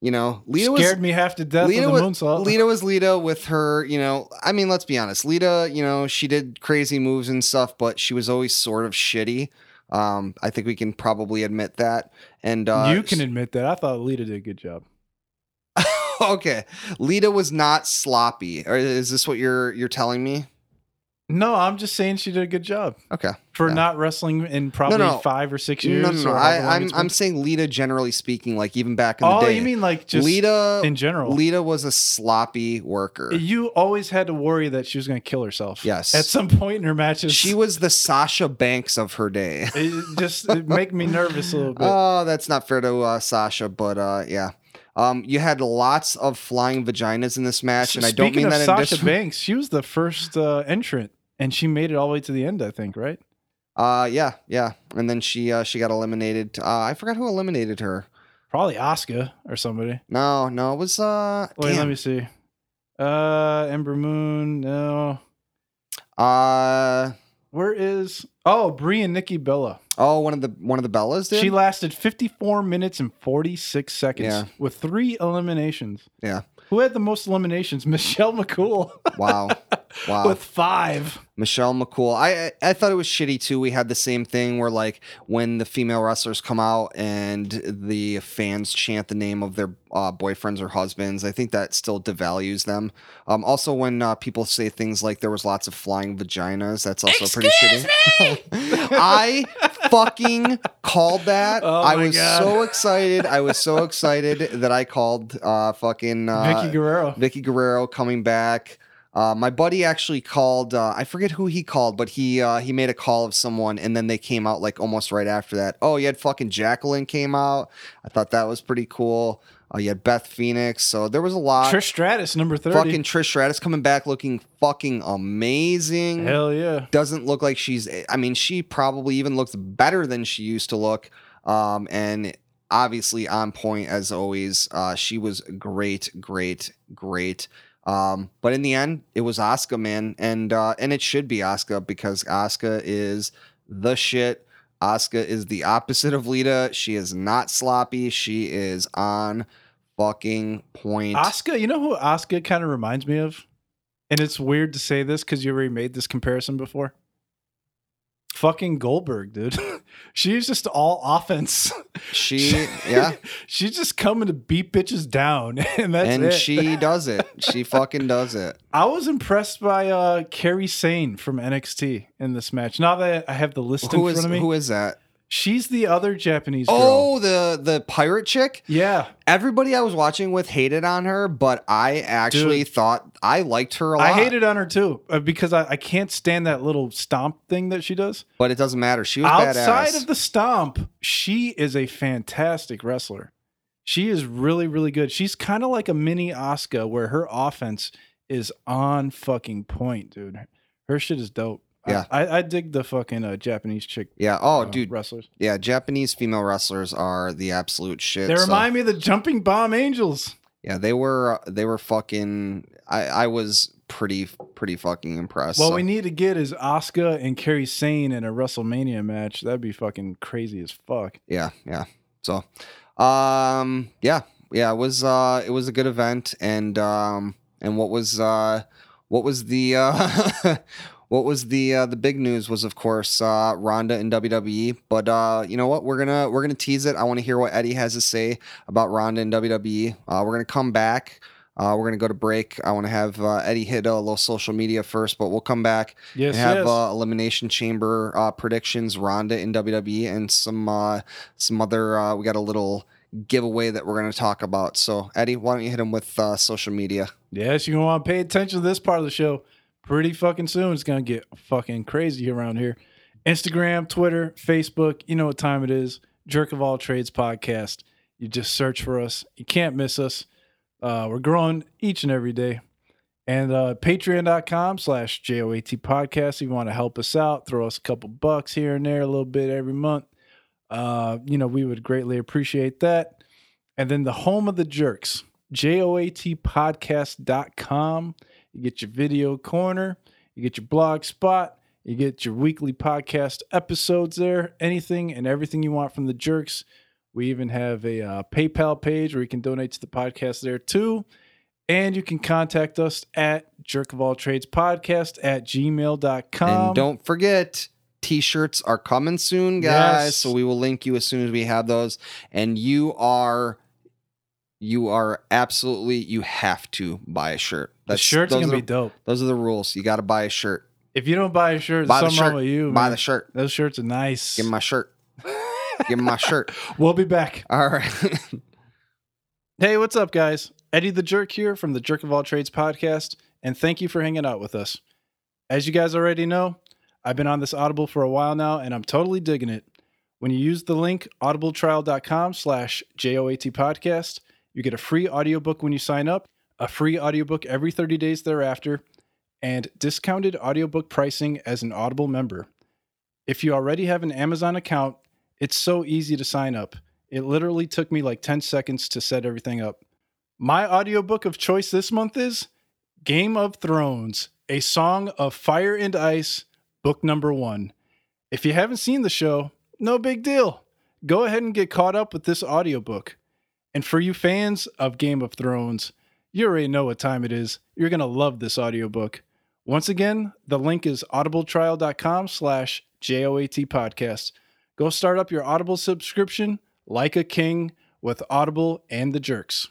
you know, Lita was scared me half to death Lita with the was. Lita was Lita with her, you know, I mean, let's be honest. Lita, you know, she did crazy moves and stuff, but she was always sort of shitty. Um, I think we can probably admit that. And uh you can admit that. I thought Lita did a good job. okay. Lita was not sloppy. Or is this what you're you're telling me? No, I'm just saying she did a good job Okay. for Yeah. not wrestling in probably no. five or six years. No, no, no. I, long I'm I'm saying Lita generally speaking, like even back in the Oh, day. you mean like just Lita in general? Lita was a sloppy worker. You always had to worry that she was going to kill herself. Yes. At some point in her matches, She was the Sasha Banks of her day. It just it make me nervous a little bit. Oh, that's not fair to uh, Sasha, but uh, yeah. Um, you had lots of flying vaginas in this match, and I don't mean that in Sasha dis- Banks, she was the first uh, entrant, and she made it all the way to the end. I think, right? Uh, yeah, yeah. And then she uh, she got eliminated. Uh, I forgot who eliminated her. Probably Asuka or somebody. No, no, it was uh. Wait, let me see. Uh, Ember Moon. No, Uh where is? Oh, Brie and Nikki Bella. Oh, one of the one of the Bellas did. She lasted 54 minutes and 46 seconds Yeah. with three eliminations. yeah. Who had the most eliminations? Michelle McCool Wow. Wow. with five. Michelle McCool. I I I thought it was shitty too. We had the same thing where like when the female wrestlers come out and the fans chant the name of their uh, boyfriends or husbands. I think that still devalues them. Um, also when uh, people say things like there was lots of flying vaginas, that's also pretty shitty. I fucking called that. Oh I was God. so excited. I was so excited that I called uh, fucking uh, Vickie Guerrero. Vickie Guerrero coming back. Uh, my buddy actually called. Uh, I forget who he called, but he uh, he made a call of someone, and then they came out like almost right after that. Oh, you had fucking Jacqueline came out. I thought that was pretty cool. Uh, you had Beth Phoenix, so there was a lot. Trish Stratus, number 30. fucking Trish Stratus coming back looking fucking amazing Hell yeah. doesn't look like she's i mean she probably even looks better than she used to look um and obviously on point as always uh she was great great great um but in the end it was Asuka man and uh and it should be Asuka because Asuka is the shit Asuka is the opposite of Lita she is not sloppy she is on fucking point Asuka, you know who Asuka kind of reminds me of? And it's weird to say this because you already made this comparison before. Fucking Goldberg, dude. She's just all offense. she yeah She's just coming to beat bitches down, and that's and it. she does it she fucking does it I was impressed by uh Kairi Sane from NXT in this match. Now that I have the list Who in is front of me, who is that? She's the other Japanese girl. Oh, the the pirate chick. yeah. Everybody I was watching with hated on her, but I actually Dude. thought I liked her a lot. I hated on her too uh, because I, I can't stand that little stomp thing that she does. but it doesn't matter. She was Outside badass. of the stomp, she is a fantastic wrestler. She is really, really good. She's kind of like a mini Asuka, where her offense is on fucking point, dude. Her shit is dope. Yeah. I, I dig the fucking uh, Japanese chick. Yeah. Oh, uh, dude. wrestlers. Yeah. Japanese female wrestlers are the absolute shit. They so- remind me of the Jumping Bomb Angels. Yeah, they were. They were fucking. I. I was pretty. Pretty fucking impressed. What so- we need to get is Asuka and Kairi Sane in a WrestleMania match. That'd be fucking crazy as fuck. yeah yeah so um yeah yeah it was uh it was a good event and um and what was uh what was the uh what was the uh the big news was of course uh Ronda and WWE but uh you know what we're gonna we're gonna tease it I want to hear what Eddie has to say about Ronda and WWE uh we're gonna come back uh, we're gonna go to break. I want to have uh, Eddie hit a little social media first, but we'll come back Yes, and have yes. uh, elimination chamber uh, predictions, Ronda in WWE, and some uh, some other. Uh, we got a little giveaway that we're going to talk about. So Eddie, why don't you hit him with uh, social media? Yes, you're gonna want to pay attention to this part of the show. Pretty fucking soon, it's gonna get fucking crazy around here. Instagram, Twitter, Facebook. You know what time it is. Jerk of All Trades podcast. You just search for us. You can't miss us. Uh, we're growing each and every day. And uh, patreon.com slash JOAT podcast. If you want to help us out, throw us a couple bucks here and there, a little bit every month. Uh, you know, we would greatly appreciate that. And then the home of the jerks, joatpodcast.com. You get your video corner, you get your blog spot, you get your weekly podcast episodes there, anything and everything you want from the jerks. We even have a uh, PayPal page where you can donate to the podcast there too. And you can contact us at jerk of all trades podcast at gmail.com. and don't forget. T-shirts are coming soon, guys. Yes. So we will link you as soon as we have those. And you are, you are absolutely, you have to buy a shirt. The shirt's are be dope. Those are the rules. You got to buy a shirt. If you don't buy a shirt, Buy the something shirt. wrong with you. buy man. the shirt. Those shirts are nice. Give my shirt. Give my shirt. we'll be back. All right. Hey, what's up, guys? Eddie the Jerk here from the Jerk of All Trades podcast, and thank you for hanging out with us. As you guys already know, I've been on this Audible for a while now, and I'm totally digging it. When you use the link audibletrial.com slash JOAT podcast, you get a free audiobook when you sign up, a free audiobook every 30 days thereafter, and discounted audiobook pricing as an Audible member. If you already have an Amazon account, it's so easy to sign up. It literally took me like 10 seconds to set everything up. My audiobook of choice this month is Game of Thrones, A Song of Fire and Ice, book number one. If you haven't seen the show, no big deal. Go ahead and get caught up with this audiobook. And for you fans of Game of Thrones, you already know what time it is. You're going to love this audiobook. Once again, the link is audibletrial.com slash JOAT podcast. Go start up your Audible subscription like a king with Audible and the Jerks.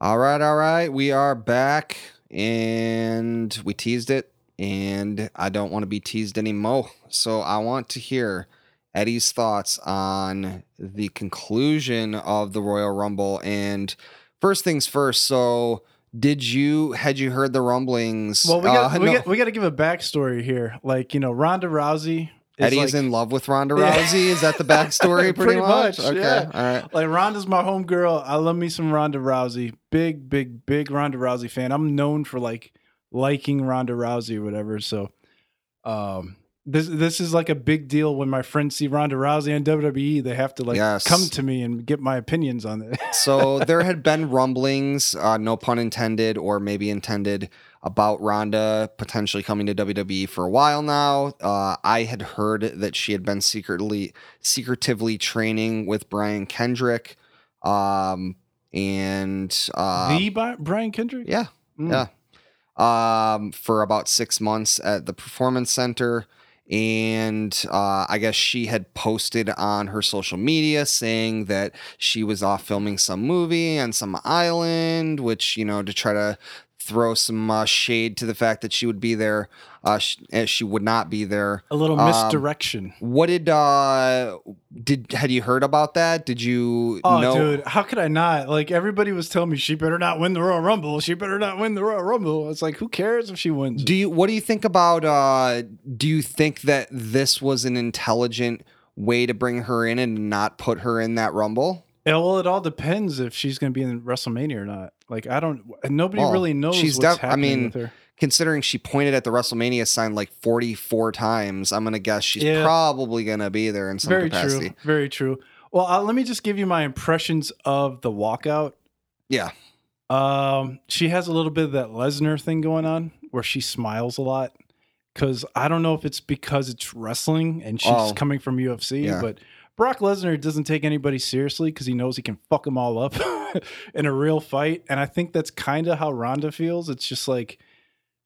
all right. All right. We are back and we teased it and I don't want to be teased anymore. So I want to hear Eddie's thoughts on the conclusion of the Royal Rumble. And first things first. So did you, had you heard the rumblings? Well, we got Uh, we no. got we got to give a backstory here. Like you know, Ronda Rousey. Is Eddie like, is in love with Ronda Yeah. Rousey. Is that the backstory? pretty, Pretty much. much, Okay. yeah. All right. Like Ronda's my homegirl. I love me some Ronda Rousey. Big, big, big Ronda Rousey fan. I'm known for like liking Ronda Rousey or whatever. So, um, this this is like a big deal when my friends see Ronda Rousey on WWE. They have to like Yes. come to me and get my opinions on it. so there had been rumblings, uh, no pun intended, or maybe intended, about Ronda potentially coming to WWE for a while now. Uh, I had heard that she had been secretly, secretively training with Brian Kendrick, um, and uh, the Bi- Brian Kendrick. yeah, Mm. yeah, um, for about six months at the Performance Center. And uh, I guess she had posted on her social media saying that she was off filming some movie on some island, which, you know, to try to throw some uh, shade to the fact that she would be there, uh, sh- as she would not be there. A little Um, misdirection. What did uh did had you heard about that? Did you Oh, know? dude, how could I not? Like everybody was telling me she better not win the Royal Rumble. She better not win the Royal Rumble. It's like, who cares if she wins? Do you what do you think about uh do you think that this was an intelligent way to bring her in and not put her in that rumble? Yeah, well, it all depends if she's going to be in WrestleMania or not. Like, I don't. Nobody Well, really knows she's what's def- I mean, with her. Considering she pointed at the WrestleMania sign like 44 times, I'm gonna guess she's Yeah. probably gonna be there in some Very capacity. true. Very true. Well, uh, let me just give you my impressions of the walkout. Yeah. Um, she has a little bit of that Lesnar thing going on where she smiles a lot. Cause I don't know if it's because it's wrestling and she's Oh. coming from UFC, Yeah. but Brock Lesnar doesn't take anybody seriously because he knows he can fuck them all up in a real fight. And I think that's kind of how Ronda feels. It's just like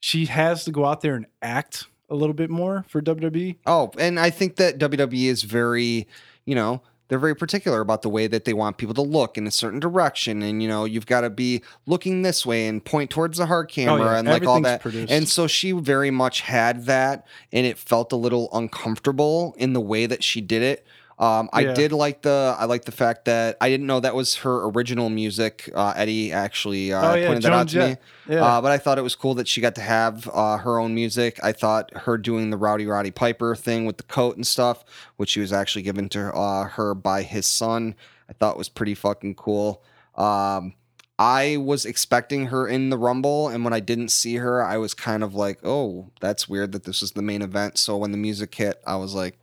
she has to go out there and act a little bit more for. WWE. Oh, and I think that WWE is very, you know, they're very particular about the way that they want people to look in a certain direction. And, you know, you've got to be looking this way and point towards the hard oh, camera Oh, yeah. and like all that. produced. And so she very much had that and it felt a little uncomfortable in the way that she did it. Um, I Yeah. did like the I like the fact that I didn't know that was her original music. Uh, Eddie actually uh, Oh, yeah, pointed that Joan out to me. Jett. Yeah. Uh, but I thought it was cool that she got to have uh, her own music. I thought her doing the Rowdy Roddy Piper thing with the coat and stuff, which she was actually given to uh, her by his son, I thought was pretty fucking cool. Um, I was expecting her in the Rumble, and when I didn't see her, I was kind of like, oh, that's weird that this is the main event. So when the music hit, I was like,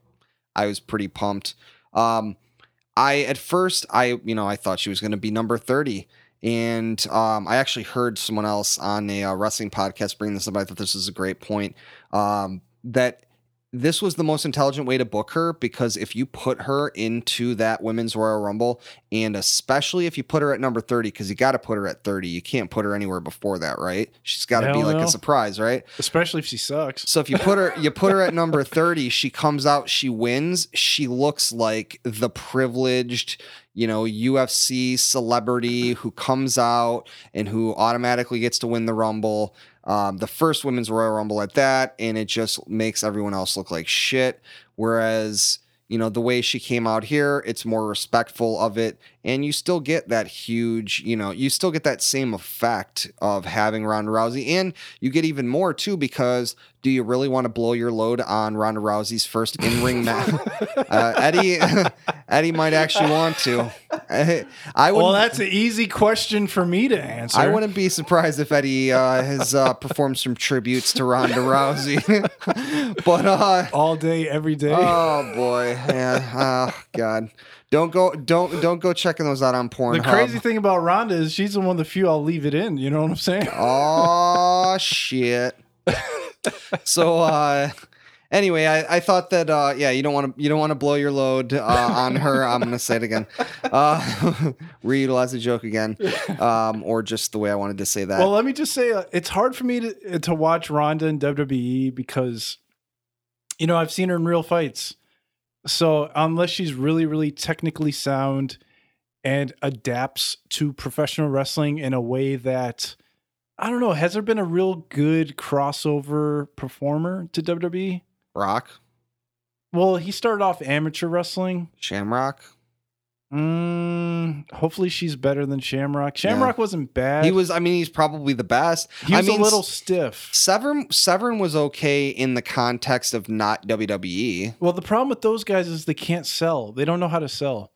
I was pretty pumped. Um, I at first I you know I thought she was going to be number thirty, and um, I actually heard someone else on a uh, wrestling podcast bring this up. I thought this was a great point. Um, that this was the most intelligent way to book her because if you put her into that women's Royal Rumble, and especially if you put her at number 30, because you got to put her at 30, you can't put her anywhere before that, right? She's got to be like no. a surprise, right? Especially if she sucks. So if you put her you put her at number 30, she comes out, she wins, she looks like the privileged, you know, UFC celebrity who comes out and who automatically gets to win the Rumble. Um, the first women's Royal Rumble at that, and it just makes everyone else look like shit. Whereas, you know, the way she came out here, it's more respectful of it, and you still get that huge, you know, you still get that same effect of having Ronda Rousey, and you get even more too because do you really want to blow your load on Ronda Rousey's first in ring match? uh, Eddie, Eddie might actually want to. I, I would. Well, that's an easy question for me to answer. I wouldn't be surprised if Eddie uh, has uh, performed some tributes to Ronda Rousey, but uh, all day, every day. oh boy, yeah, oh god, don't go, don't, don't go checking those out on Pornhub. the crazy thing about Ronda is she's the one of the few I'll leave it in. You know what I'm saying? Oh shit. so uh anyway, I, I thought that uh yeah, you don't want to you don't want to blow your load uh, on her. I'm gonna say it again. Uh reutilize the joke again. Um or just the way I wanted to say that. Well, let me just say uh, it's hard for me to to watch Ronda in WWE because, you know, I've seen her in real fights. So unless she's really, really technically sound and adapts to professional wrestling in a way that I don't know, has there been a real good crossover performer to WWE? Rock, Well, he started off amateur wrestling. Shamrock. Mm, hopefully, she's better than Shamrock. Shamrock wasn't bad. He was I mean he's probably the best. He was I mean a little stiff. Severn Severn was okay in the context of not. WWE. Well, the problem with those guys is they can't sell. They don't know how to sell.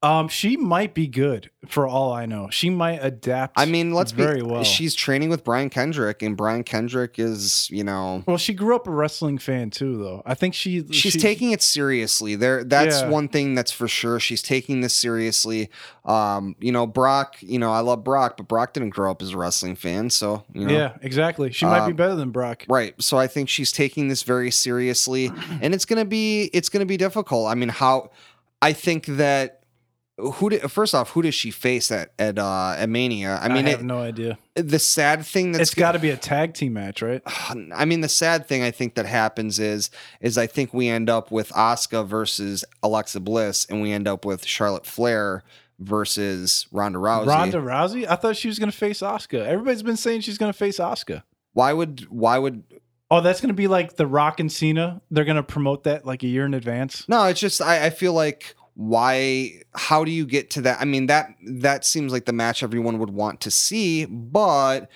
Um, she might be good for all I know. She might adapt. I mean, let's very be well. she's training with Brian Kendrick and Brian Kendrick is, you know, well, she grew up a wrestling fan too, though. I think she she's she- taking it seriously. There that's Yeah. one thing that's for sure. She's taking this seriously. Um, you know, Brock, you know, I love Brock, but Brock didn't grow up as a wrestling fan, so, you know. Yeah, exactly. She might be Um, better than Brock. Right. So I think she's taking this very seriously and it's going to be it's to be difficult. I mean, how I think that who did, first off, who does she face at at uh at Mania? I mean I, have it, no idea. the sad thing that's it's got to be a tag team match, right? I mean, the sad thing I think that happens is is I think we end up with Asuka versus Alexa Bliss, and we end up with Charlotte Flair versus Ronda Rousey. Ronda Rousey. I thought she was going to face Asuka. Everybody's been saying she's going to face Asuka. Why would why would Oh, that's going to be like the Rock and Cena. They're going to promote that like a year in advance. no? It's just I, I feel like why how do you get to that? I mean that that seems like the match everyone would want to see, but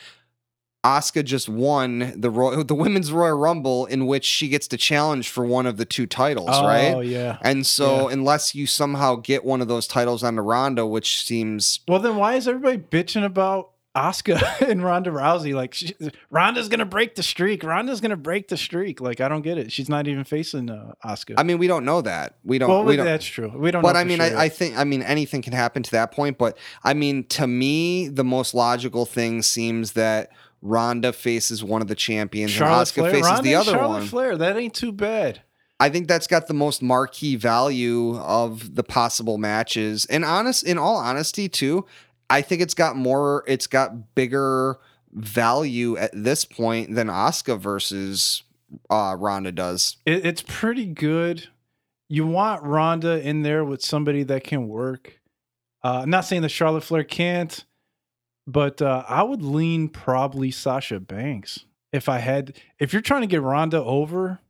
Asuka just won the Roy- the women's Royal Rumble in which she gets to challenge for one of the two titles, Oh right? yeah. And so unless you somehow get one of those titles on the Ronda, which seems Well, then why is everybody bitching about Asuka and Ronda Rousey? Like, she, Ronda's gonna break the streak. Ronda's gonna break the streak. Like, I don't get it. She's not even facing uh, I mean, we don't know that. We don't well, we don't that's true. We don't. but know I mean, sure I, I think I mean anything can happen to that point. But I mean, to me, the most logical thing seems that Ronda faces one of the champions Charlotte and Flair, faces Ronda the other Charlotte one. Flair. That ain't too bad. I think that's got the most marquee value of the possible matches. And honest, in all honesty, too, I think it's got more. It's got bigger value at this point than Asuka versus uh, Ronda does. It, it's pretty good. You want Ronda in there with somebody that can work. Uh, I'm not saying that Charlotte Flair can't, but uh, I would lean probably Sasha Banks if I had. If you're trying to get Ronda over,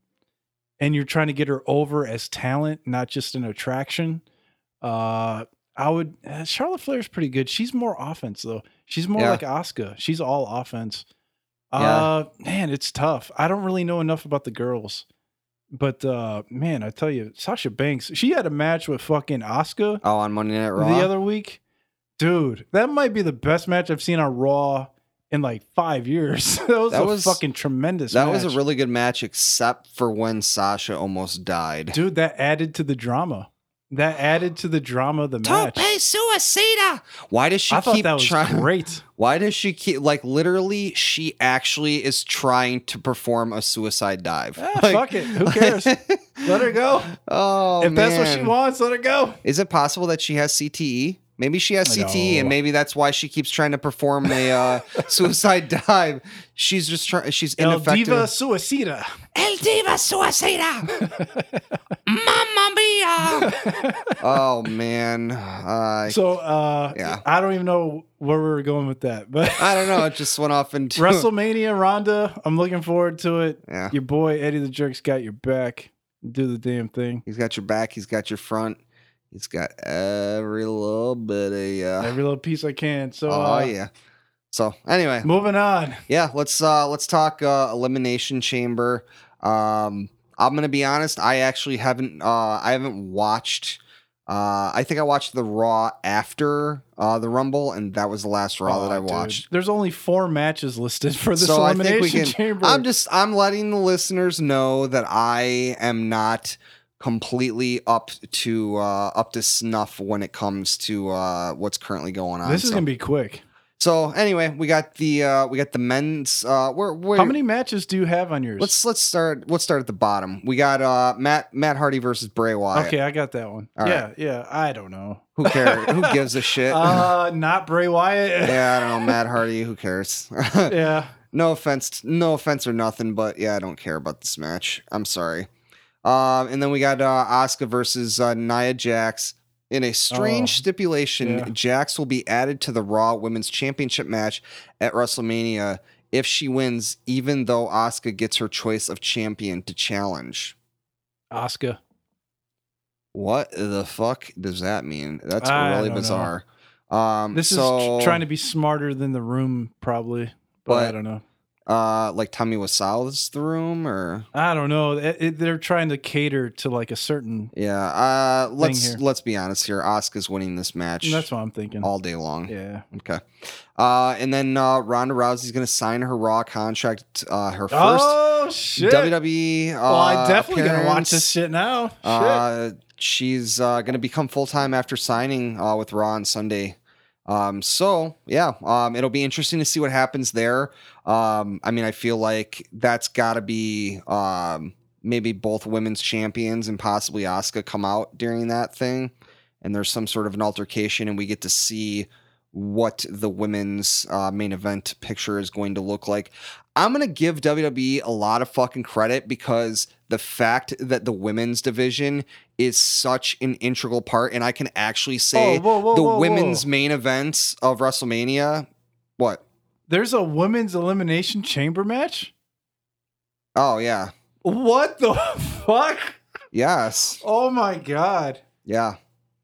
and you're trying to get her over as talent, not just an attraction, uh, I would. Uh, Charlotte Flair's pretty good. She's more offense though. She's more Yeah. like Asuka. She's all offense. Yeah. Uh, man, it's tough. I don't really know enough about the girls. But uh man, I tell you, Sasha Banks, she had a match with fucking Asuka Oh, on Monday Night Raw. the other week. Dude, that might be the best match I've seen on Raw in like five years. that was That a was- fucking tremendous that was a really good match, except for when Sasha almost died. dude, that added to the drama. That added to the drama of the match. suicida. Why does she I thought keep that was trying? great. Why does she keep like literally? She actually is trying to perform a suicide dive. Ah, Like- fuck it. Who cares? Let her go. oh, if that's what she wants, let her go. Is it possible that she has CTE? Maybe she has CTE, and maybe that's why she keeps trying to perform a uh, suicide dive. She's just trying. She's El ineffective. Diva Suicida. El diva suicida. Mamma mia. oh man. Uh, So uh Yeah. I don't even know where we were going with that, but I don't know. It just went off into WrestleMania Ronda, I'm looking forward to it. Yeah. Your boy Eddie the Jerk's got your back. Do the damn thing. He's got your back. He's got your front. He's got every little bit of yeah. Every little piece I can. So oh uh, yeah. So anyway, moving on. yeah. Let's uh let's talk uh, elimination chamber. Um, I'm gonna be honest. I actually haven't uh I haven't watched. Uh, I think I watched the Raw after uh, the Rumble, and that was the last Raw that I Oh, dude. watched. There's only four matches listed for this So I think elimination we can- chamber. I'm just I'm letting the listeners know that I am not completely up to uh up to snuff when it comes to uh what's currently going on. this is so, gonna be quick. so anyway, we got the uh we got the men's uh we're, we're How many matches do you have on yours? let's let's start let's start at the bottom. We got uh Matt Matt Hardy versus Bray Wyatt. Okay, I got that one. All yeah, yeah. I don't know. Who cares? who gives a shit? Uh, not Bray Wyatt. yeah, I don't know, Matt Hardy, who cares? yeah. no offense, no offense or nothing, but yeah, I don't care about this match. I'm sorry. Um, and then we got uh, versus uh, Nia Jax. In a strange Oh, stipulation, yeah. Jax will be added to the Raw Women's Championship match at WrestleMania if she wins, even though Asuka gets her choice of champion to challenge. Asuka. What the fuck does that mean? That's I really know. bizarre. Um, This so, is trying to be smarter than the room, probably. But, I don't know. Uh, like Tommy Wiseau's the room, or I don't know. It- it- they're trying to cater to like a certain. Yeah, uh let's let's be honest here. Asuka's winning this match That's what I'm thinking. all day long. Yeah. Okay. Uh and then uh Ronda Rousey's going to sign her Raw contract uh her first oh shit! WWE uh well, I definitely gonna watch this shit now. Shit. Uh she's uh going to become full-time after signing uh with Raw on Sunday. Um so, yeah, um it'll be interesting to see what happens there. Um I mean, I feel like that's got to be um maybe both women's champions and possibly Asuka come out during that thing and there's some sort of an altercation and we get to see what the women's uh, main event picture is going to look like. I'm going to give WWE a lot of fucking credit because the fact that the women's division is such an integral part and I can actually say Oh, whoa, whoa, the whoa, women's main events of WrestleMania what? There's a women's elimination chamber match. Oh yeah. What the fuck? Yes. Oh my god. Yeah.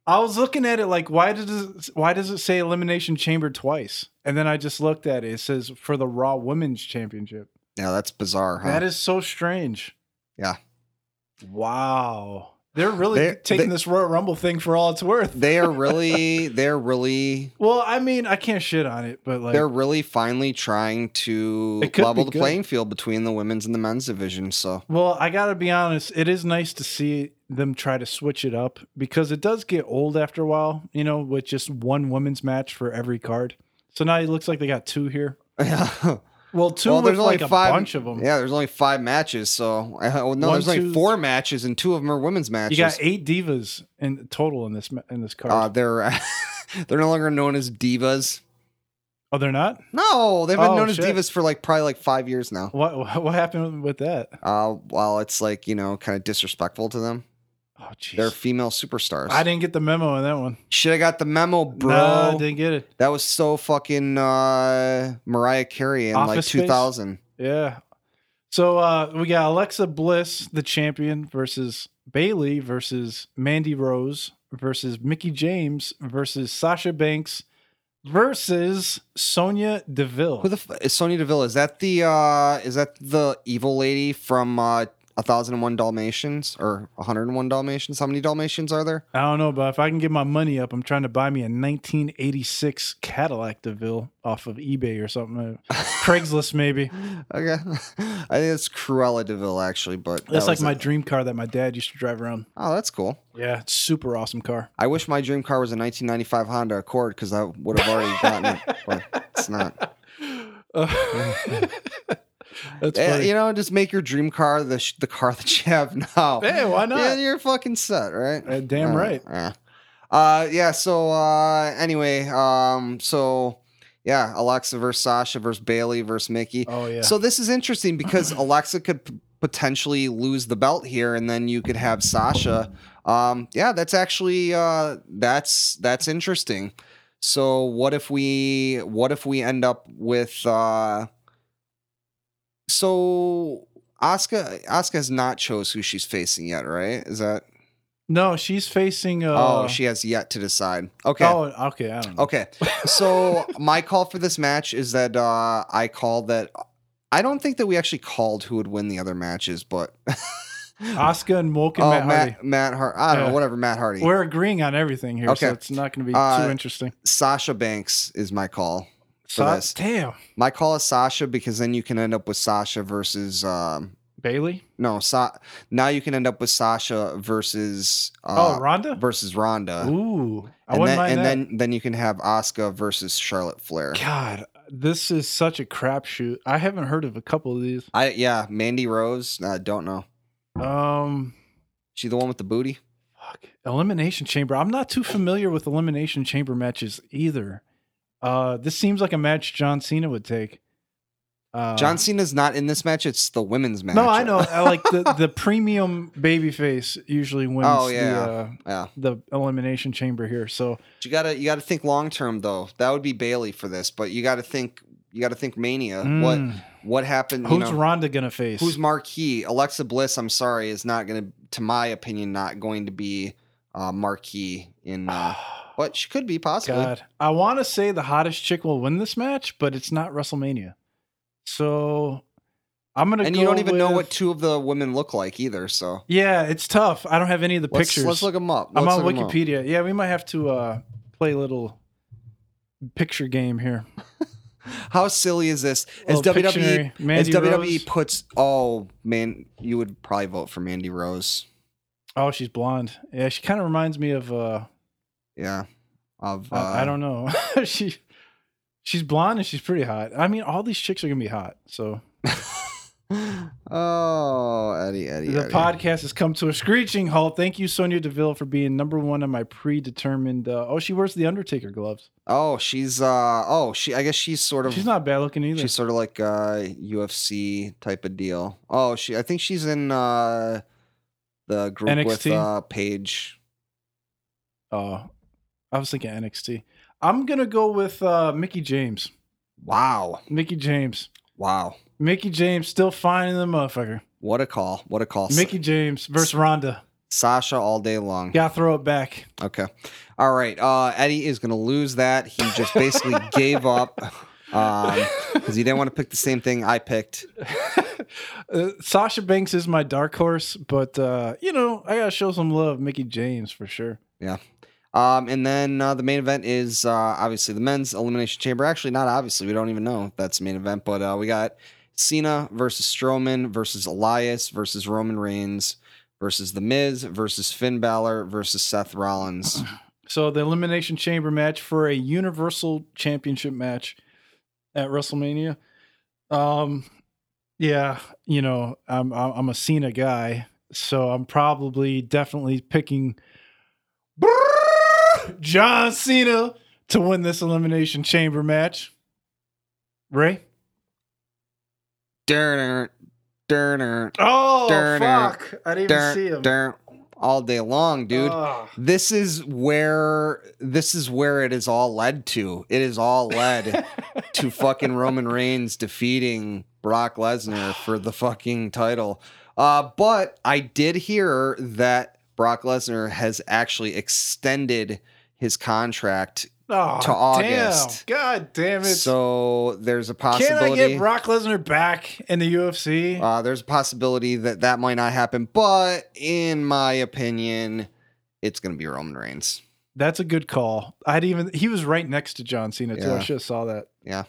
I was looking at it like, why does it, why does it say Elimination Chamber twice? And then I just looked at it. It says for the Raw Women's Championship. Yeah, that's bizarre, huh? That is so strange. Yeah. Wow. They're really They- taking they- this Royal Rumble thing for all it's worth. they are really they're really well, I mean, I can't shit on it, but like, they're really finally trying to level the good. playing field between the women's and the men's division. So well, I gotta be honest. It is nice to see them try to switch it up because it does get old after a while. You know, with just one women's match for every card. So now it looks like they got two here. yeah. Well, two well, there's only like a five. bunch of them. Yeah, there's only five matches. So well, no, One, there's only two, four matches, and two of them are women's matches. You got eight divas in total in this in this card. Uh, they're they're no longer known as divas. oh, they're not. No, they've been Oh, known as divas for like probably like five years now. What what happened with that? Uh, while it's like you know kind of disrespectful to them, Oh, they're female superstars. I didn't get the memo on that one. Should have got the memo, bro. Nah, didn't get it. That was so fucking uh, Mariah Carey in like Office Space? 2000. Yeah. So uh, we got Alexa Bliss, the champion, versus Bayley versus Mandy Rose versus Mickie James versus Sasha Banks versus Sonya Deville. Who the f- is Sonya Deville? Is that the uh, is that the evil lady from uh, 1001 Dalmatians or 101 Dalmatians? How many Dalmatians are there? I don't know, but if I can get my money up, I'm trying to buy me a 1986 Cadillac DeVille off of eBay or something. Uh, Craigslist, maybe. Okay, I think it's Cruella de Vil actually, but that That's like my it. dream car that my dad used to drive around. Oh, that's cool. Yeah, it's super awesome car. I wish my dream car was a 1995 Honda Accord because I would have already gotten it, but it's not. That's Eh, funny. you know, just make your dream car the sh- the car that you have now. Hey, why not? Yeah, you're fucking set, right? Uh, damn Uh, right. Yeah. Uh, yeah. So uh, anyway, um, so yeah, Alexa versus Sasha versus Bayley versus Mickie. Oh yeah. So this is interesting because Alexa could p- potentially lose the belt here, and then you could have Sasha. Um, yeah, that's actually uh, that's that's interesting. So what if we what if we end up with uh, so Asuka Asuka has not chose who she's facing yet, right? Is that no, she's facing. Uh, oh she has yet to decide. Okay. Oh, okay. I don't know. Okay. So my call for this match is that uh, I called that. I don't think that we actually called who would win the other matches, but Oscar and Moke and oh, Matt Hardy. Matt, Matt Hart. I don't Yeah. know, whatever. Matt Hardy. We're agreeing on everything here, so Okay. it's not going to be Uh, too interesting. Sasha Banks is my call. For So, this. damn, My call is Sasha because then you can end up with Sasha versus um, Bayley. no. Sa- now you can end up with Sasha versus uh, oh, Ronda. versus Ronda, Ooh, I and wouldn't then mind and that. then then you can have Asuka versus Charlotte Flair. God, this is such a crapshoot. I haven't heard of a couple of these. I yeah, Mandy Rose. I don't know. Um, She the one with the booty. fuck. Elimination Chamber. I'm not too familiar with Elimination Chamber matches either. Uh, this seems like a match John Cena would take. Uh, John Cena's not in this match. It's the women's match. No, I know. I like the the premium babyface usually wins Oh, the yeah. uh, Yeah, the elimination chamber here. So But you gotta you gotta think long term though. That would be Bayley for this, but you gotta think you gotta think Mania. What mm, what happened? You who's know, Ronda gonna face? who's marquee? Alexa Bliss. I'm sorry, is not gonna, to my opinion, not going to be uh, marquee in. Uh, but she could be possibly. God, I want to say the hottest chick will win this match, but it's not WrestleMania. So I'm gonna. And go you don't even know what two of the women look like either. So Yeah, it's tough. I don't have any of the let's, pictures. let's look them up. I'm Let's on 'em up. Wikipedia. Yeah, we might have to uh, play a little picture game here. How silly is this? As WWE as WWE Rose. puts oh man, you would probably vote for Mandy Rose. Oh, she's blonde. Yeah, she kind of reminds me of. uh Yeah. Of uh, I, I don't know. she she's blonde and she's pretty hot. I mean, all these chicks are gonna be hot. So oh, Eddie, Eddie, the Eddie. podcast has come to a screeching halt. Thank you, Sonya Deville, for being number one on my predetermined. Uh, oh, she wears the Undertaker gloves. Oh, she's uh oh, she I guess she's sort of She's not bad looking either. she's sort of like uh UFC type of deal. Oh, she I think she's in uh the group with NXT? uh Paige. Oh, I was thinking NXT. I'm gonna go with uh, Mickie James. Wow. Mickie James. Wow. Mickie James still finding the motherfucker. What a call. What a call. Mickie James versus Ronda. Sasha all day long. Gotta throw it back. Okay. All right. Uh, Eddie is going to lose that. He just basically gave up because he didn't want to pick the same thing I picked. Uh, Sasha Banks is my dark horse, but uh, you know I gotta show some love, Mickie James for sure. Yeah. Um, and then uh, the main event is uh, obviously the men's elimination chamber. Actually, not obviously. We don't even know if that's the main event, but uh, we got Cena versus Strowman versus Elias versus Roman Reigns versus The Miz versus Finn Balor versus Seth Rollins. So the elimination chamber match for a Universal Championship match at WrestleMania. Um, yeah, you know I'm I'm I'm a Cena guy, so I'm probably definitely picking John Cena to win this elimination chamber match. Ray. Durner, Durner, Oh Durner, fuck! I didn't even see him, Durner, all day long, dude. Ugh. this is where this is where it is all led to. It is all led to fucking Roman Reigns defeating Brock Lesnar for the fucking title. Uh, but I did hear that Brock Lesnar has actually extended his contract. Oh, to August. Damn. God damn it! So there's a possibility. Can I get Brock Lesnar back in the UFC? uh, there's a possibility that that might not happen. But in my opinion, it's going to be Roman Reigns. That's a good call. I'd even he was right next to John Cena too. I should have saw that. Yeah.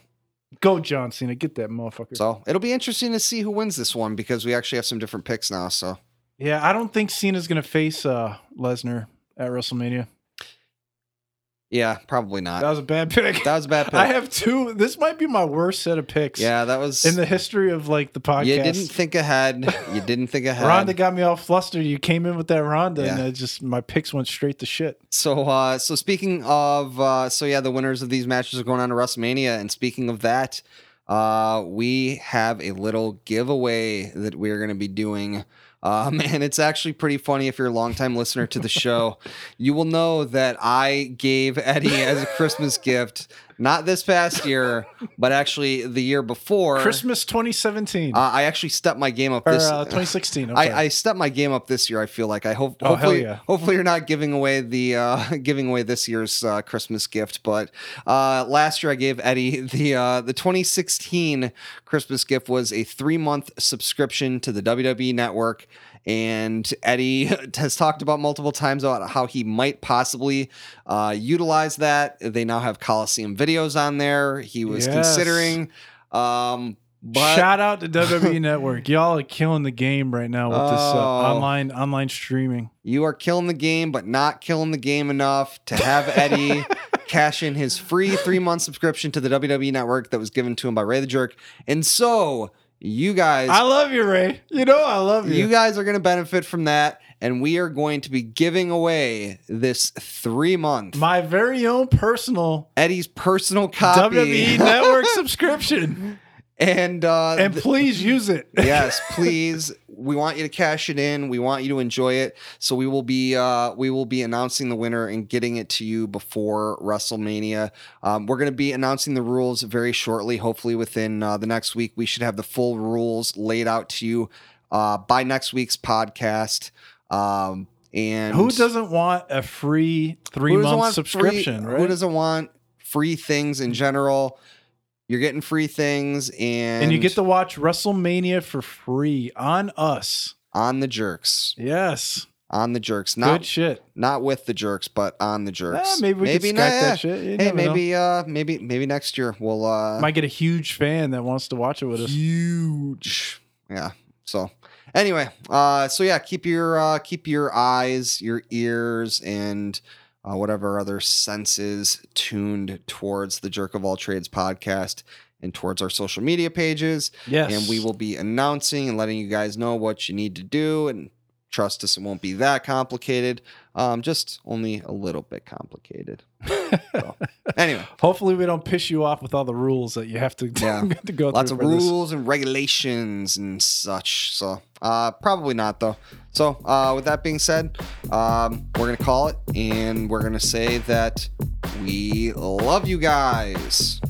Go John Cena, get that motherfucker. So it'll be interesting to see who wins this one because we actually have some different picks now. So yeah, I don't think Cena's gonna face uh Lesnar at WrestleMania. Yeah, probably not. That was a bad pick. That was a bad pick. I have two. This might be my worst set of picks. yeah, that was. in the history of like the podcast. you didn't think ahead. You didn't think ahead. Ronda got me all flustered. You came in with that Ronda, and I just my picks went straight to shit. So, uh, so speaking of, uh, so yeah, the winners of these matches are going on to WrestleMania. And speaking of that, uh, we have a little giveaway that we're going to be doing. Um, and it's actually pretty funny if you're a longtime listener to the show. You will know that I gave Eddie as a Christmas gift, not this past year, but actually the year before. Christmas 2017 Uh, I actually stepped my game up or this. uh, 2016. I'm. I, I stepped my game up this year. I feel like I hope. Oh, hell hopefully, yeah. hopefully you're not giving away the uh, giving away this year's uh, Christmas gift. But uh, last year I gave Eddie the uh, the 2016 Christmas gift was a three month subscription to the WWE Network. And Eddie has talked about multiple times about how he might possibly uh, utilize that. They now have Coliseum videos on there. He was Yes. considering. Um, but Shout out to WWE Network. Y'all are killing the game right now with this uh, Oh. online online streaming. You are killing the game, but not killing the game enough to have Eddie cash in his free three month subscription to the WWE Network that was given to him by Ray the Jerk. And so you guys, I love you, Ray. You know I love you. you guys are going to benefit from that, and we are going to be giving away this three month My very own personal Eddie's personal copy. WWE Network subscription, and uh, and please use it. yes, please. We want you to cash it in. We want you to enjoy it. So we will be uh, we will be announcing the winner and getting it to you before WrestleMania. Um, we're going to be announcing the rules very shortly. Hopefully within uh, the next week, we should have the full rules laid out to you uh, by next week's podcast. Um, and Who doesn't want a free three month subscription? Free, right? Who doesn't want free things in general? You're getting free things, and and you get to watch WrestleMania for free on us. on the jerks. Yes, on the jerks, good not shit. not with the jerks, but on the jerks. Ah, maybe we could Skype that shit. You Hey, never know. maybe uh, maybe maybe next year we'll uh, Might get a huge fan that wants to watch it with us. huge. Yeah. So anyway, uh, so yeah, keep your uh, keep your eyes, your ears, and uh, whatever other senses tuned towards the Jerk of All Trades podcast and towards our social media pages. Yes, And we will be announcing and letting you guys know what you need to do. And trust us, it won't be that complicated. Um, just only a little bit complicated. So, anyway, Hopefully, we don't piss you off with all the rules that you have to, Yeah. to go lots of for this. rules and regulations and such. So, uh, probably not though. So, uh, with that being said, um, we're gonna call it, and we're gonna say that we love you guys.